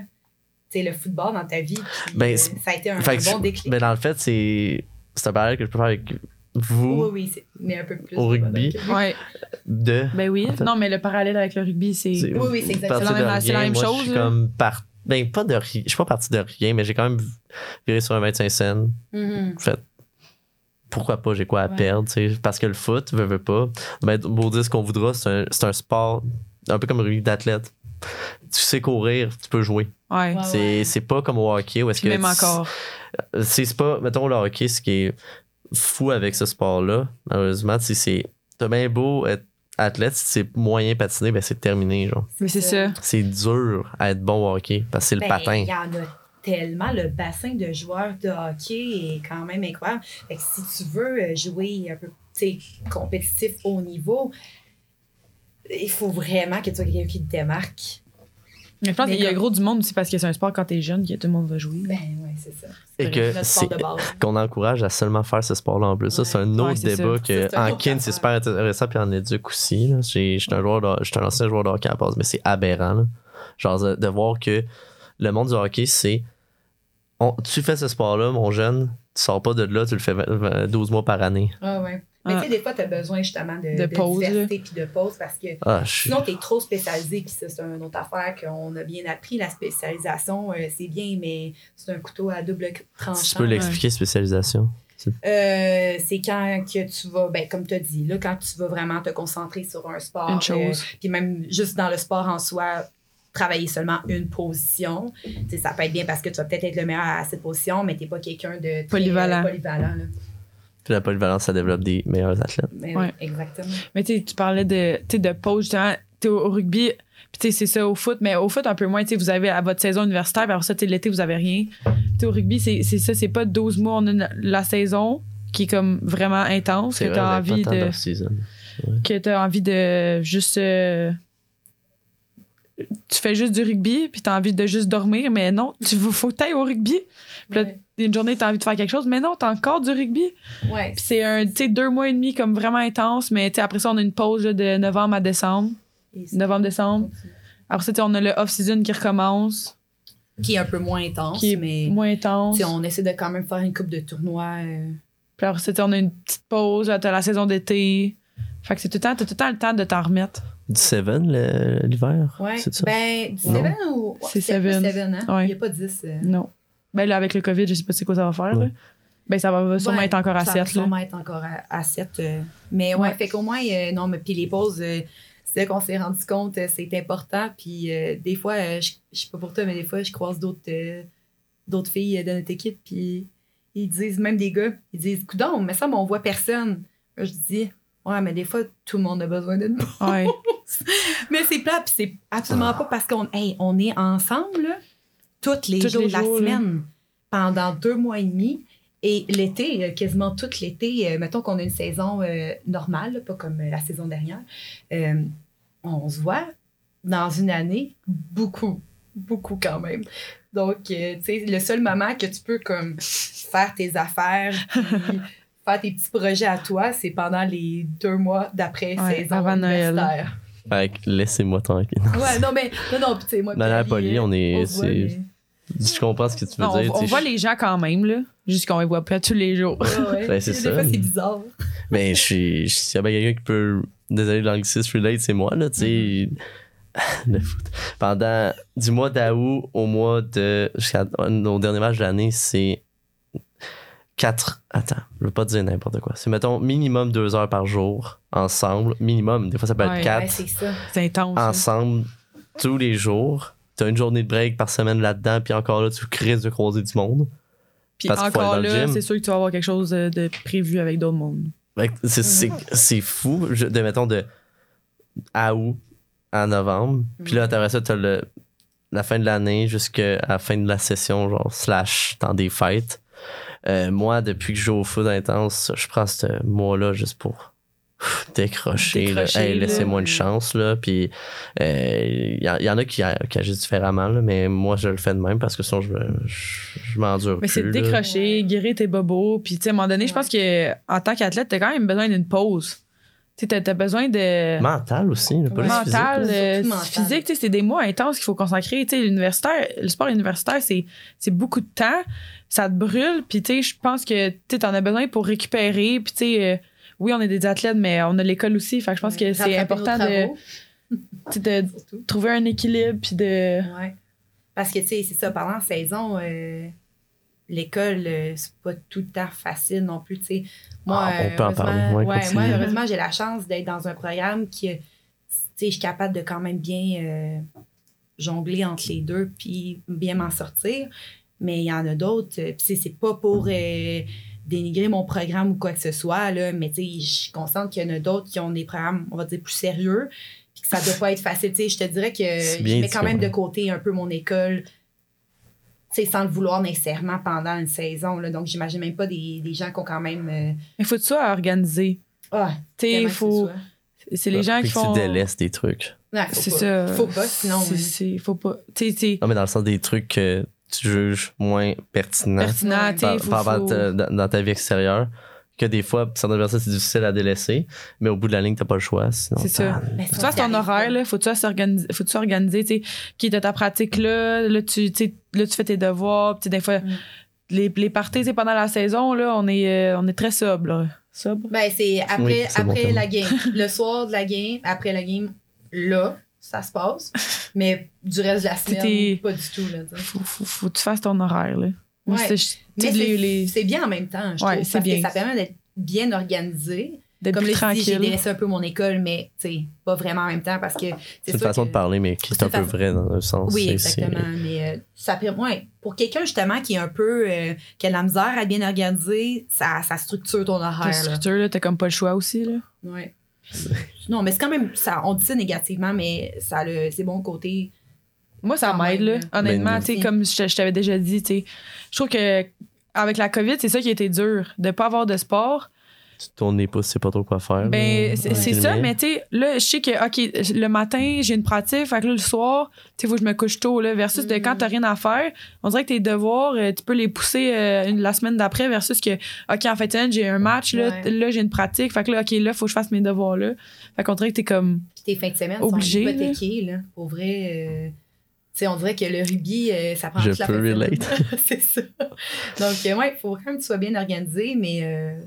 Tu sais, le football dans ta vie, puis,
Ben,
euh, ça a été un,
Fait
un
que
bon déclic.
Ben, dans le fait, c'est. C'est un parallèle que je peux faire avec vous
oui, oui, c'est- mais un peu plus.
Au
de
rugby.
que-
Ouais.
de.
Ben oui.
En fait-
Non, mais le parallèle avec le rugby, c'est.
Oui, oui, c'est exactement
la
de
même- c'est la même
Moi,
chose,
Je suis comme par... Ben, pas de rien. Je suis pas parti de rien, mais j'ai quand même viré sur un 25 cents.
Mhm.
Fait. Pourquoi pas, j'ai quoi à
Ouais.
perdre, tu sais. Parce que le foot, veut, veut pas. Ben, beau dire ce qu'on voudra, c'est un, c'est un sport un peu comme rugby d'athlète. Tu sais courir, tu peux jouer.
Ouais.
Ouais,
c'est,
ouais.
pas comme au hockey où est-ce que.
même
tu-
encore.
c'est pas mettons le hockey ce qui est fou avec ce sport là malheureusement c'est c'est t'as bien beau être athlète si c'est moyen patiner ben c'est terminé genre
Mais c'est ça.
c'est dur à être bon au hockey parce que c'est le
Ben,
patin
Il y en a tellement. Le bassin de joueurs de hockey est quand même incroyable. Fait que si tu veux euh, jouer un peu compétitif haut niveau, il faut vraiment que tu sois quelqu'un qui te démarque.
Mais je pense qu'il y a gros du monde aussi parce que c'est un sport quand t'es jeune que tout le monde va jouer.
Ben oui, c'est ça.
et que
Notre
c'est
sport de base.
qu'on encourage à seulement faire ce sport là en plus ça c'est un autre débat que en kin c'est super intéressant puis en éduc aussi. J'ai- j'étais un joueur de- j'étais un ancien joueur de hockey à la base mais c'est aberrant là. genre de, de voir que le monde du hockey c'est on- tu fais ce sport là mon jeune tu sors pas de là tu le fais 20 20 12 mois par année
Ah ouais. Mais
Ah.
tu sais, des fois, tu as besoin justement de,
De pause,
diversité puis de pause parce que
Ah,
sinon, tu es trop spécialisé. Puis ça, c'est une autre affaire qu'on a bien appris. La spécialisation, euh, c'est bien, mais c'est un couteau à double tranchant.
Tu peux l'expliquer, spécialisation?
Euh, c'est quand que tu vas, ben, comme tu as dit, là, quand tu vas vraiment te concentrer sur un sport.
Une chose.
euh, puis même juste dans le sport en soi, travailler seulement une position. Ça peut être bien parce que tu vas peut-être être le meilleur à cette position, mais tu n'es pas quelqu'un de très,
Polyvalent.
euh, polyvalent là.
Puis la polyvalence, ça développe des meilleurs athlètes.
Mais
Ouais.
exactement.
Mais tu sais, tu parlais de, de pause, justement. Tu au, au rugby, puis tu sais, c'est ça au foot, mais au foot, un peu moins. Tu sais, vous avez à votre saison universitaire, puis après ça, l'été, vous avez rien. Tu sais, au rugby, c'est c'est ça, c'est pas 12 mois, on a une- la saison qui est comme vraiment intense, que
C'est
tu as envie de. que tu as envie de juste. euh, tu fais juste du rugby, puis tu as envie de juste dormir, mais non, tu faut que tu au rugby. Puis là,
Ouais.
une journée, tu as envie de faire quelque chose, mais non, tu as encore du rugby.
Ouais.
Puis c'est un, tu deux mois et demi comme vraiment intense, mais tu après ça, on a une pause là, de novembre à décembre. Novembre-décembre. Après ça, tu on a le off-season qui recommence,
Qui est un peu moins intense,
qui est
mais
moins
tu
intense.
on essaie de quand même faire une coupe de tournois. euh,
Puis après ça, tu on a une petite pause, là, t'as la saison d'été. Fait que c'est tout le temps, t'as tout le temps le temps de t'en remettre.
Du Seven l'hiver?
Ouais.
C'est ça?
Ben, du. 7 ou.
C'est seven.
seven, hein?
Ouais.
Il n'y a pas 10. euh,
Non. Ben là, avec le COVID, je sais pas c'est quoi ça va faire.
Ouais.
Là. Ben ça va sûrement
Ouais,
être encore à
ça va
7.
Sûrement être encore à, à 7. euh, mais ouais,
Ouais.
fait qu'au moins, euh, non, mais puis les pauses, euh, c'est là qu'on s'est rendu compte, euh, c'est important. Puis euh, des fois, euh, je je sais pas pour toi, mais des fois, je croise d'autres euh, d'autres filles euh, de notre équipe, puis ils disent, même des gars, ils disent, coudon, mais ça, mais on voit personne. Là, je dis, ouais, mais des fois, tout le monde a besoin d'une pause.
Ouais.
Mais c'est plat, puis c'est absolument pas parce qu'on hey, on est ensemble là, tous les
Tous
jours
les
de la
jours, là.
semaine pendant deux mois et demi. Et l'été, euh, quasiment tout l'été, euh, mettons qu'on a une saison euh, normale, pas comme la saison dernière, euh, on se voit dans une année beaucoup, beaucoup quand même. Donc, euh, tu sais, le seul moment que tu peux comme faire tes affaires, puis faire tes petits projets à toi, c'est pendant les deux mois d'après
Ouais,
saison
avant Noël.
Fait que laissez-moi tranquille.
Ouais, non, mais non, non, tu sais, moi.
Dans la
euh,
on est-
voit, mais-
Je comprends ce que tu veux
Non,
dire.
on voit les gens quand même, là. Juste qu'on les voit pas tous les jours.
Ouais, ouais.
Ben, c'est
Des
ça.
fois, c'est bizarre.
Mais je suis. S'il y a bien quelqu'un qui peut. Désolé de l'anglicisme relate, c'est moi, là, tu sais.
Mm-hmm.
Le foot. Pendant du mois d'août au mois de. Jusqu'à nos derniers matchs de l'année, c'est. 4. Attends, je veux pas dire n'importe quoi. C'est, mettons, minimum 2 heures par jour, ensemble. Minimum. Des fois, ça peut
Ouais,
être 4.
Ouais, c'est ça.
C'est intense. ça.
ensemble tous les jours. T'as une journée de break par semaine là-dedans, puis encore là, tu crées de croiser du monde.
Puis encore là, c'est sûr que tu vas avoir quelque chose de, de prévu avec d'autres mondes.
C'est, c'est, c'est fou, je- de mettons de à août à novembre. Puis là, après ça, t'as le, la fin de l'année jusqu'à la fin de la session, genre slash dans des fêtes. Euh, moi, depuis que je joue au foot intense, je prends ce mois-là juste pour Hey,
là.
laissez-moi une chance. Là, puis il y, en- y en a qui, qui agissent différemment, là, mais moi, je le fais de même parce que sinon, je, je, je m'endure
Mais c'est
là.
décrocher, guérir tes bobos. Puis, tu sais, à un moment donné, je pense que en tant qu'athlète, t'as quand même besoin d'une pause. Tu sais, t'as- t'as besoin de.
Mental aussi, pas
Ouais.
juste physique.
mental, euh,
mental.
physique, tu sais, c'est des mois intenses qu'il faut consacrer. Tu sais, l'universitaire, le sport universitaire, c'est, c'est beaucoup de temps, ça te brûle, puis tu sais, je pense que tu en as besoin pour récupérer, puis tu sais, euh, oui, on est des athlètes, mais on a l'école aussi, fait que je pense que c'est important de, trouver un équilibre, puis de...
Ouais. Parce que, tu sais, c'est ça, pendant la saison, euh, l'école, euh, c'est pas tout le temps facile non plus, tu sais. Moi,
Ah, on peut en
heureusement-
parler. Ouais,
ouais,
continue.
moi, heureusement, j'ai la chance d'être dans un programme qui, tu sais, je suis capable de quand même bien euh, jongler entre les deux puis bien m'en sortir. Mais il y en a d'autres, euh, puis c'est pas pour euh, dénigrer mon programme ou quoi que ce soit, là, mais tu sais, je suis consciente qu'il y en a d'autres qui ont des programmes, on va dire, plus sérieux, puis que ça doit pas être facile. Tu sais, je te dirais que je mets quand même de côté un peu mon école, tu sais, sans le vouloir nécessairement pendant une saison, là. Donc, j'imagine même pas des, des gens qui ont quand même... euh,
Il faut tu sois organisé.
ah,
Tu sais,
tellement
il faut... C'est les gens qui font...
tu délaisses des trucs.
Ouais, faut
C'est
pas.
ça.
Faut pas, sinon...
C'est-
euh,
c'est- faut pas...
Non, mais dans le sens des trucs que tu juges moins
pertinent,
par- par- par ta- dans, dans ta vie extérieure. Que des fois, certaines personnes, c'est difficile à délaisser, mais au bout de la ligne, t'as pas le choix.
C'est ça.
t'as-
mais
Faut que tu
sinon,
fasses ton horaire, là. Faut que tu fasses organiser, faut tu sois organisé, tu sais, qui est ta pratique là. Là, tu, là, tu fais tes devoirs. Puis, tu des fois,
Mm.
les, les parties, tu sais, pendant la saison, là, on est, euh, on est très sobre, là. Sobre?
Ben, c'est après,
Oui, c'est bon
après la game. Le soir de la game, après la game, là, ça se passe. Mais du reste de la semaine, pas du tout. Là.
Faut, faut, faut que tu fasses ton horaire, là. Moi,
Ouais.
c'est- tu sais,
Mais
les-
c'est
les-
c'est bien en même temps, je
Ouais,
trouve.
c'est
parce
bien.
que ça permet d'être bien organisé.
d'être
Comme
plus
là, je dis, j'ai délaissé un peu mon école, mais pas vraiment en même temps parce que
C'est
c'est
une
sûr
façon
que-
de parler, mais qui est
C'est
un peu
façon-
vrai dans un sens.
Oui, exactement. Mais euh, ça permet, ouais, pour quelqu'un justement qui est un peu, euh, qui a de la misère à être bien organisé, ça, ça structure ton
Ta
horaire. là.
structure, là, t'as comme pas le choix aussi, là.
Ouais. Non, mais c'est quand même, ça, on dit ça négativement, mais ça a le, c'est bon côté.
Moi, ça m'aide, là. Honnêtement,
Ben,
tu sais, comme je, je t'avais déjà dit, tu sais, je trouve que avec la COVID, c'est ça qui a été dur, de pas avoir de sport.
Tu tournes les pouces, tu sais pas trop quoi faire.
Ben, c'est
Ouais.
ça, mais tu sais, là, je sais que, OK, le matin, j'ai une pratique, fait que là, le soir, tu sais, faut que je me couche tôt, là, versus de quand t'as rien à faire, on dirait que tes devoirs, euh, tu peux les pousser euh, une- la semaine d'après, versus que, OK, en fait, j'ai un match, là,
Ouais.
là j'ai une pratique, fait que là, OK, là, faut que je fasse mes devoirs, là. Fait qu'on dirait que t'es comme,
Puis tes fins de semaine
Obligé,
sont hypothéquées, là. Pour vrai, euh, tu sais, on dirait que le rugby, euh, ça prend
Je
toute la
peux relate.
c'est ça. Donc, euh, ouais, il faut quand même que tu sois bien organisé, mais euh,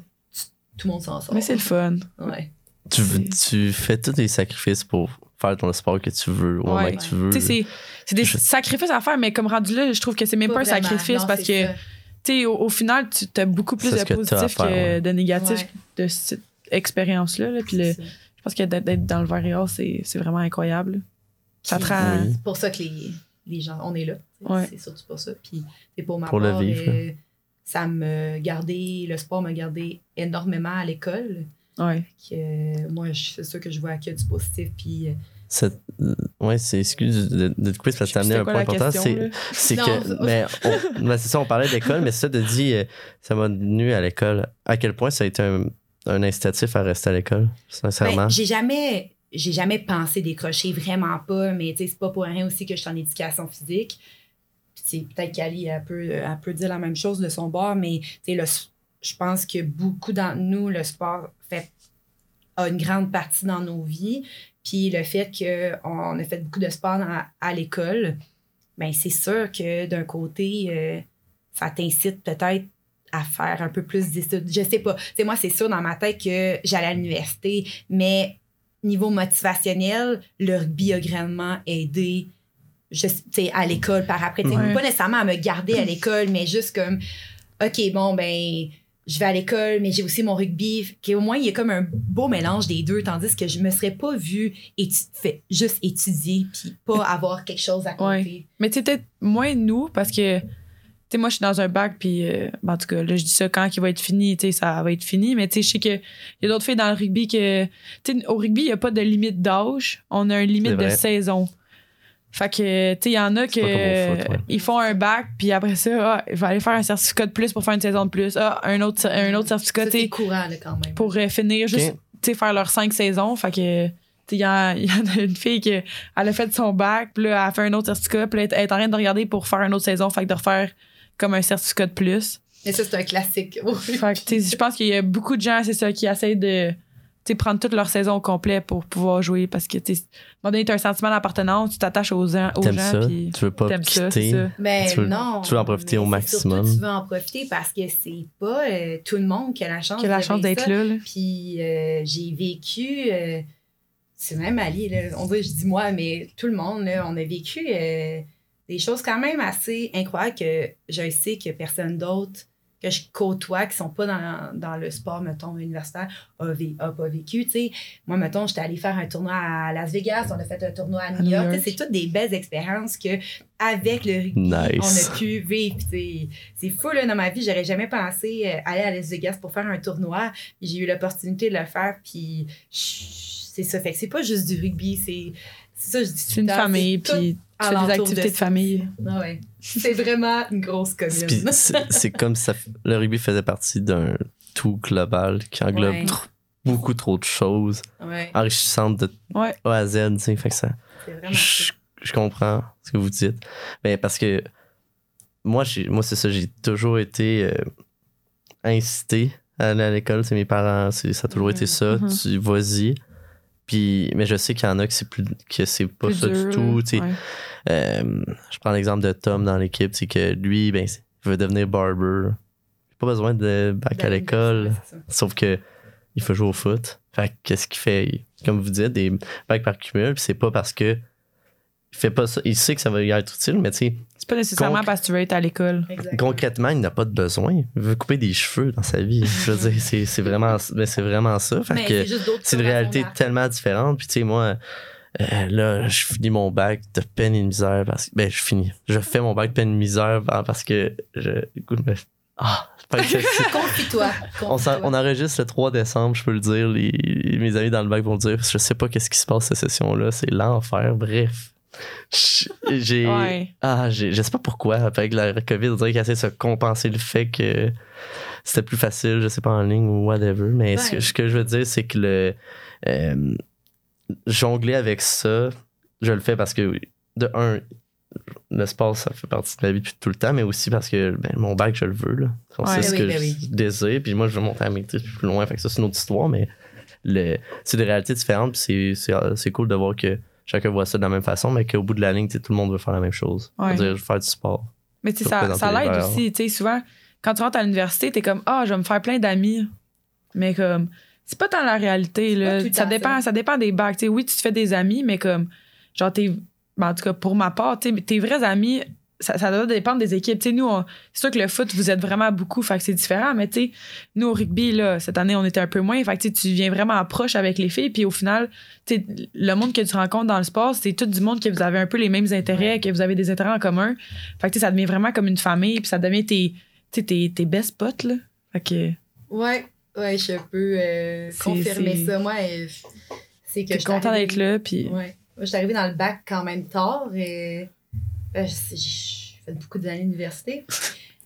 tout le monde s'en sort.
mais c'est le fun.
Ouais.
Tu, tu fais tous les sacrifices pour faire ton sport que tu veux, au moment
Ouais.
que tu veux.
C'est- c'est des
Je-
sacrifices à faire, mais comme rendu là, je trouve que c'est même pas, un
vraiment.
sacrifice
Non,
parce que,
ça.
tu sais, au, au final, tu as beaucoup plus
C'est
de
que
positifs
faire,
que
ouais.
de négatifs
Ouais,
de cette expérience-là. là. Puis le- je pense que d'être dans le or, c'est c'est vraiment incroyable. Ça te
Puis,
rend.
Oui.
C'est pour ça que les, les gens, on est là.
Ouais.
C'est surtout pour ça. Puis, c'est pour ma
Pour le
part,
vivre,
euh, ça me gardait, le sport m'a gardé énormément à l'école.
Ouais.
Que, euh, moi, je- c'est sûr que je vois qu'il y a du positif. Puis, euh,
Ouais, c'est excuse de, de te couper, parce que t'as amené un
quoi
point important. C'est que.
ça-
Mais, on- mais c'est ça, on parlait d'école, mais ça de dit, euh, ça m'a tenu à l'école. À quel point ça a été un, un incitatif à rester à l'école, sincèrement?
Ben, j'ai jamais j'ai jamais pensé décrocher vraiment pas mais tu sais c'est pas pour rien aussi que je suis en éducation physique peut-être qu'Ali elle peut elle peut dire la même chose de son bord mais je pense que beaucoup d'entre nous le sport fait a une grande partie dans nos vies puis le fait qu'on a fait beaucoup de sport à, l'école ben c'est sûr que d'un côté euh, ça t'incite peut-être à faire un peu plus d'études. Je sais pas. Moi, c'est sûr dans ma tête que j'allais à l'université, mais niveau motivationnel, le rugby a grandement aidé je, à l'école par après.
Ouais.
Pas nécessairement à me garder à l'école, mais juste comme, OK, bon, ben, je vais à l'école, mais j'ai aussi mon rugby. Qu'au moins, il y a comme un beau mélange des deux, tandis que je me serais pas vue étu- fait, juste étudier puis pas avoir quelque chose à côté.
Ouais. Mais tu sais, peut-être moins nous, parce que, tu sais, moi, je suis dans un bac, puis, euh, ben, en tout cas, là, je dis ça quand il va être fini, tu sais, ça va être fini, mais tu sais, je sais qu'il y a d'autres filles dans le rugby que, tu sais, au rugby, il n'y a pas de limite d'âge, on a une limite de saison. Fait que, tu sais, il y en a que,
foot, ouais.
ils font un bac, puis après ça, ah, je vais aller faire un certificat de plus pour faire une saison de plus. Ah, un autre, un autre certificat, tu
c'est
sais,
courant, là, quand même.
pour euh, finir juste tu sais, faire leurs cinq saisons. Fait que, tu sais, il y, en- il y en a une fille qui elle a fait son bac, puis là, elle a fait un autre certificat, puis là, elle est en train de regarder pour faire une autre saison. Fait que de refaire comme un certificat de plus.
Mais ça, c'est un classique.
Fait que, tu sais, je pense qu'il y a beaucoup de gens, c'est ça, qui essayent de prendre toute leur saison au complet pour pouvoir jouer parce que, tu sais, à un moment donné, un sentiment d'appartenance, tu t'attaches aux, gens- aux
T'aimes
gens,
ça?
puis
Tu veux pas quitter?
ça.
Ben
Tu veux-
non.
tu veux en profiter
mais
au maximum?
surtout, tu veux en profiter parce que c'est pas euh, tout le monde qui a la chance
Qui a la chance d'être
ça.
là, là.
Puis euh, j'ai vécu, euh, c'est même Ali, là, on dirait, je dis moi, mais tout le monde, là, on a vécu euh, des choses quand même assez incroyables que je sais que personne d'autre que je côtoie, qui sont pas dans, dans le sport, mettons, universitaire, a, vé- a pas vécu, tu sais. Moi, mettons, j'étais allée faire un tournoi à Las Vegas, on a fait un tournoi à New York,
York.
tu sais, c'est toutes des belles expériences que, avec le rugby,
Nice.
on a pu vivre. C'est fou, là, dans ma vie, j'aurais jamais pensé euh, aller à Las Vegas pour faire un tournoi, j'ai eu l'opportunité de le faire, puis c'est ça. Fait que c'est pas juste du rugby, c'est c'est ça, je dis tout
C'est une famille, puis tu fais des activités de
ça
famille.
Ah ouais. C'est vraiment une grosse commune.
c'est comme si ça le rugby faisait partie d'un tout global qui englobe
Ouais.
trop- beaucoup trop de choses
ouais,
enrichissantes de
Ouais.
A à Z. tu sais. Fait que ça, je, je comprends ce que vous dites. Mais parce que moi, j'ai- moi c'est ça, j'ai toujours été euh, incité à aller à l'école. C'est mes parents, c'est- ça a toujours
Mhm.
été ça.
Mhm.
Tu vas-y. Puis, mais je sais qu'il y en a que c'est plus que c'est pas
Plus
ça
dur,
du tout.
Ouais.
Euh, je prends l'exemple de Tom dans l'équipe, c'est que lui, ben, il veut devenir barber. Pas besoin de bac à l'école, sauf que il faut jouer au foot. Fait que qu'est-ce qu'il fait? Comme vous dites, des bacs par cumul, c'est pas parce que il fait pas ça. Il sait que ça va lui être utile, mais tu sais,
C'est pas nécessairement parce que tu veux être à l'école.
Concrètement, il n'a pas de besoin. Il veut couper des cheveux dans sa vie. Je veux dire, c'est c'est vraiment, mais c'est vraiment ça. Fait
Mais
que
c'est juste d'autres
c'est une réalité tellement différente. Puis, tu sais, moi, euh, là, je finis mon bac de peine et de misère. Parce que, ben, je finis. Je fais mon bac de peine et de misère parce que je. Écoute, mais- ah.
Confie-toi.
on, on enregistre le 3 décembre, je peux le dire. Les, mes amis dans le bac vont le dire. Je sais pas qu'est-ce qui se passe cette session-là. C'est l'enfer. Bref. J'ai.
Ouais.
Ah, je sais pas pourquoi. Avec la COVID, on dirait qu'ils essaient de se compenser le fait que c'était plus facile, je sais pas, en ligne ou whatever. Mais ce, que,
Ouais.
ce que je veux dire, c'est que le euh, jongler avec ça, je le fais parce que, de un, le sport, ça fait partie de ma vie depuis tout le temps, mais aussi parce que ben, mon bac, je le veux. Là.
Ouais.
c'est ce que
ben
je désire. Puis moi, je veux monter à maîtrise plus loin. Fait que ça, c'est une autre histoire, mais le, c'est des réalités différentes. Puis c'est, c'est, c'est cool de voir que chacun voit ça de la même façon, mais qu'au bout de la ligne, tout le monde veut faire la même chose.
Ouais.
Je veux faire du sport.
Mais tu ça, ça l'aide aussi. Tu sais, souvent, quand tu rentres à l'université, t'es comme, ah, je vais me faire plein d'amis. Mais comme, c'est pas tant la réalité, là. Ça dépend,
ça.
ça dépend des bacs. Tu sais, oui, tu te fais des amis, mais comme, genre, t'es. ben, en tout cas, pour ma part, tu sais, tes vrais amis, ça, ça doit dépendre des équipes. Tu sais, nous, c'est sûr que le foot, vous êtes vraiment beaucoup, fait que c'est différent, mais tu sais, nous, au rugby, là, cette année, on était un peu moins, fait que tu viens vraiment proche avec les filles, puis au final, tu sais, le monde que tu rencontres dans le sport, c'est tout du monde que vous avez un peu les mêmes intérêts,
Ouais.
que vous avez des intérêts en commun. Fait que ça devient vraiment comme une famille, puis ça devient tes, tu sais, tes, tes best potes, là. Fait que
Ouais, ouais, je peux euh, confirmer ça. Moi, euh, c'est que je suis
content
arrivée-
d'être là, puis
Ouais. Moi, je suis arrivée dans le bac quand même tard. Et, ben, j'ai fait beaucoup d'années d'université.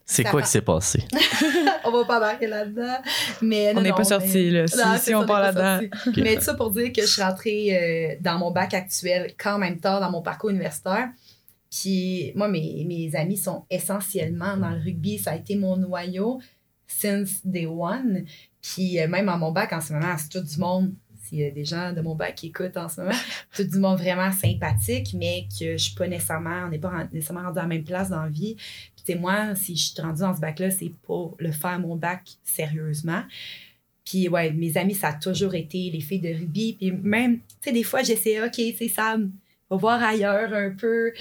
C'est quoi qui s'est passé?
on va pas embarquer là-dedans. Mais
on n'est pas
mais-
sorti, là. Si,
Non,
si on part
pas
là-dedans.
sorti. Mais tout ça pour dire que je suis rentrée euh, dans mon bac actuel quand même tard dans mon parcours universitaire. Puis moi, mes, mes amis sont essentiellement dans le rugby. Ça a été mon noyau since day one. Puis euh, même à mon bac en ce moment, c'est tout du monde. S'il y a des gens de mon bac qui écoutent en ce moment, tout du monde vraiment sympathique, mais que je suis pas nécessairement, on n'est pas nécessairement rendu à la même place dans la vie. Puis moi, si je suis rendue dans ce bac-là, c'est pour le faire mon bac sérieusement. Puis ouais, mes amis, ça a toujours été les filles de rugby. Puis même, tu sais, des fois, j'essayais, OK, tu sais, Sam, va voir ailleurs un peu.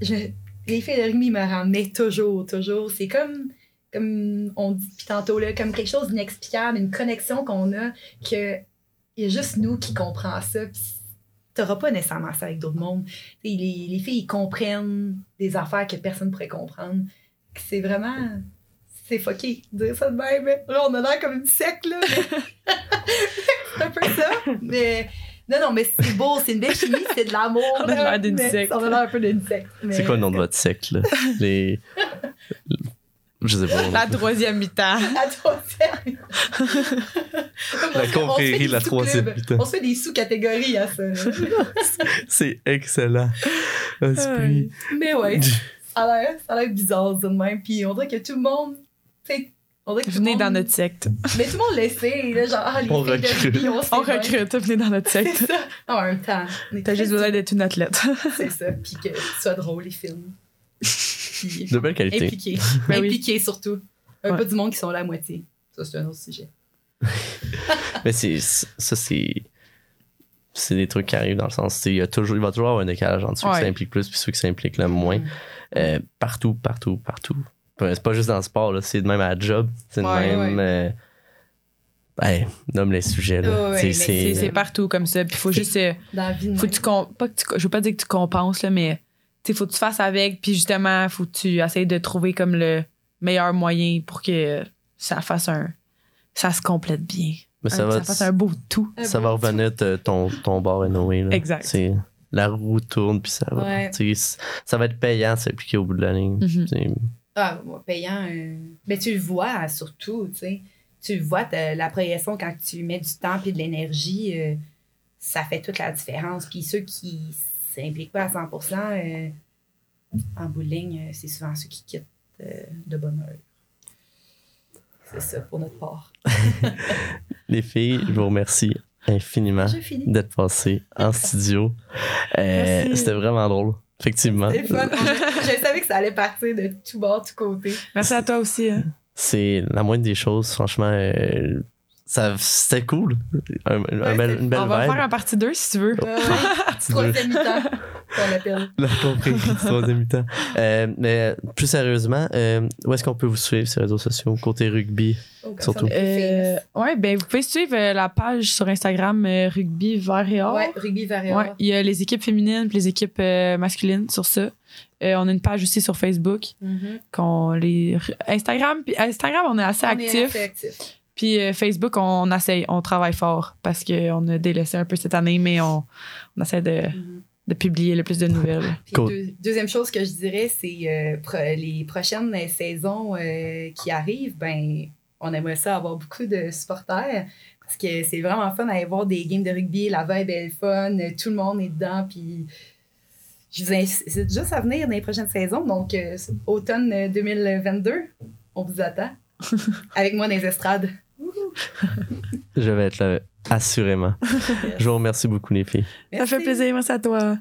Je- les filles de rugby me ramenaient toujours, toujours. C'est comme, comme on dit depuis tantôt, là, comme quelque chose d'inexplicable, une connexion qu'on a, que il y a juste nous qui comprenons ça. Puis t'auras pas nécessairement ça avec d'autres mondes. Tu Les, les filles, ils comprennent des affaires que personne ne pourrait comprendre. C'est vraiment c'est fucké de dire ça de même. Là, on a l'air comme une secte, là. mais- c'est un peu ça. Mais non, non, mais c'est beau, c'est une belle chimie, c'est de l'amour.
On a
là,
l'air d'une secte.
On a l'air un peu d'une secte. mais-
C'est quoi le nom de votre secte, là? Les... Je sais pas.
La troisième mi-temps.
La troisième.
La
On se
confrérie,
fait des
la troisième mi-temps.
On se fait des sous-catégories à ça.
C'est excellent. Esprit.
Mais ouais, ça a l'air- ça a l'air bizarre, ça de même. Puis on dirait que tout le monde. On dirait que tout le
Venez
monde-
dans notre secte.
Mais tout le monde l'essaie, là, genre, ah, les
On recrute.
on,
On recrute, venez dans notre secte.
ça. En même temps.
T'as juste besoin d'être une athlète.
C'est ça. Puis que tu sois drôle, les films.
De belle qualité.
impliqué.
Ben oui.
surtout. Un
Ouais.
Pas du monde qui sont là à moitié. Ça, c'est un autre sujet.
Mais c'est ça, c'est. C'est des trucs qui arrivent dans le sens. c'est- Il, y a toujours, il va toujours avoir un décalage entre ceux qui s'impliquent plus et ceux qui s'impliquent le moins. Euh, partout, partout, partout. C'est pas juste dans le sport, là, c'est de même à la job. C'est de
Ouais,
même. euh, hey, nomme les sujets. Là.
Ouais, ouais,
C'est-
mais
c'est-
C'est c'est partout comme ça. Puis faut juste. euh,
Dans la vie
faut que tu com- pas que tu, je veux pas dire que tu compenses, là, mais faut que tu fasses avec. Puis justement, faut que tu essayes de trouver comme le meilleur moyen pour que ça fasse un. Ça se complète bien.
Mais ça
Un-
va,
ça fasse un beau tout.
Un
ça
beau
va revenir ton, ton bar Noé. Là.
Exact.
C'est- La roue tourne, puis ça va.
Ouais.
Ça va être payant de s'impliquer au bout de la ligne.
Mhm.
C'est-
Ah, payant. euh, Mais tu le vois surtout, tu sais. Tu le vois, la progression quand tu mets du temps et de l'énergie, euh, ça fait toute la différence. Puis ceux qui s'impliquent pas à 100% euh, en bout de ligne, euh, c'est souvent ceux qui quittent euh, de bonne heure. C'est ça pour notre part.
Les filles, je vous remercie infiniment d'être passées en studio. Euh. C'était vraiment drôle, effectivement.
Fun. Je savais que ça allait partir de tout bord, tout côté.
Merci à toi aussi. hein.
C'est la moindre des choses, franchement. Ça, c'était cool. Un- un une belle
On va
vibe.
faire un partie 2 si tu veux.
Troisième mi-temps, qu'on appelle.
La compris, troisième mi-temps. Euh, mais plus sérieusement, euh, où est-ce qu'on peut vous suivre sur les réseaux sociaux, côté rugby?
Oh, comme
Surtout?
on
Euh, ouais, ben vous pouvez suivre euh, la page sur Instagram euh, Rugby Vert et Or.
famous. Ouais, rugby variable.
Ouais, il y a les équipes féminines et les équipes euh, masculines sur ça. Euh, on a une page aussi sur Facebook. Qu'on les Instagram puis Instagram on est assez
On est assez actif.
Puis euh, Facebook on essaye on travaille fort parce qu'on a délaissé un peu cette année mais on, on essaie de, de publier le plus de nouvelles
Puis
Cool.
deux- deuxième chose que je dirais, c'est euh, pro- les prochaines saisons euh, qui arrivent, ben, on aimerait ça avoir beaucoup de supporters parce que c'est vraiment fun d'aller voir des games de rugby, la vibe est le fun, tout le monde est dedans, puis je vous incite juste à venir dans les prochaines saisons. Donc, euh, automne euh, 2022, on vous attend. Avec moi dans les estrades.
Je vais être là, assurément. Je vous remercie beaucoup, les filles.
ça fait plaisir merci à toi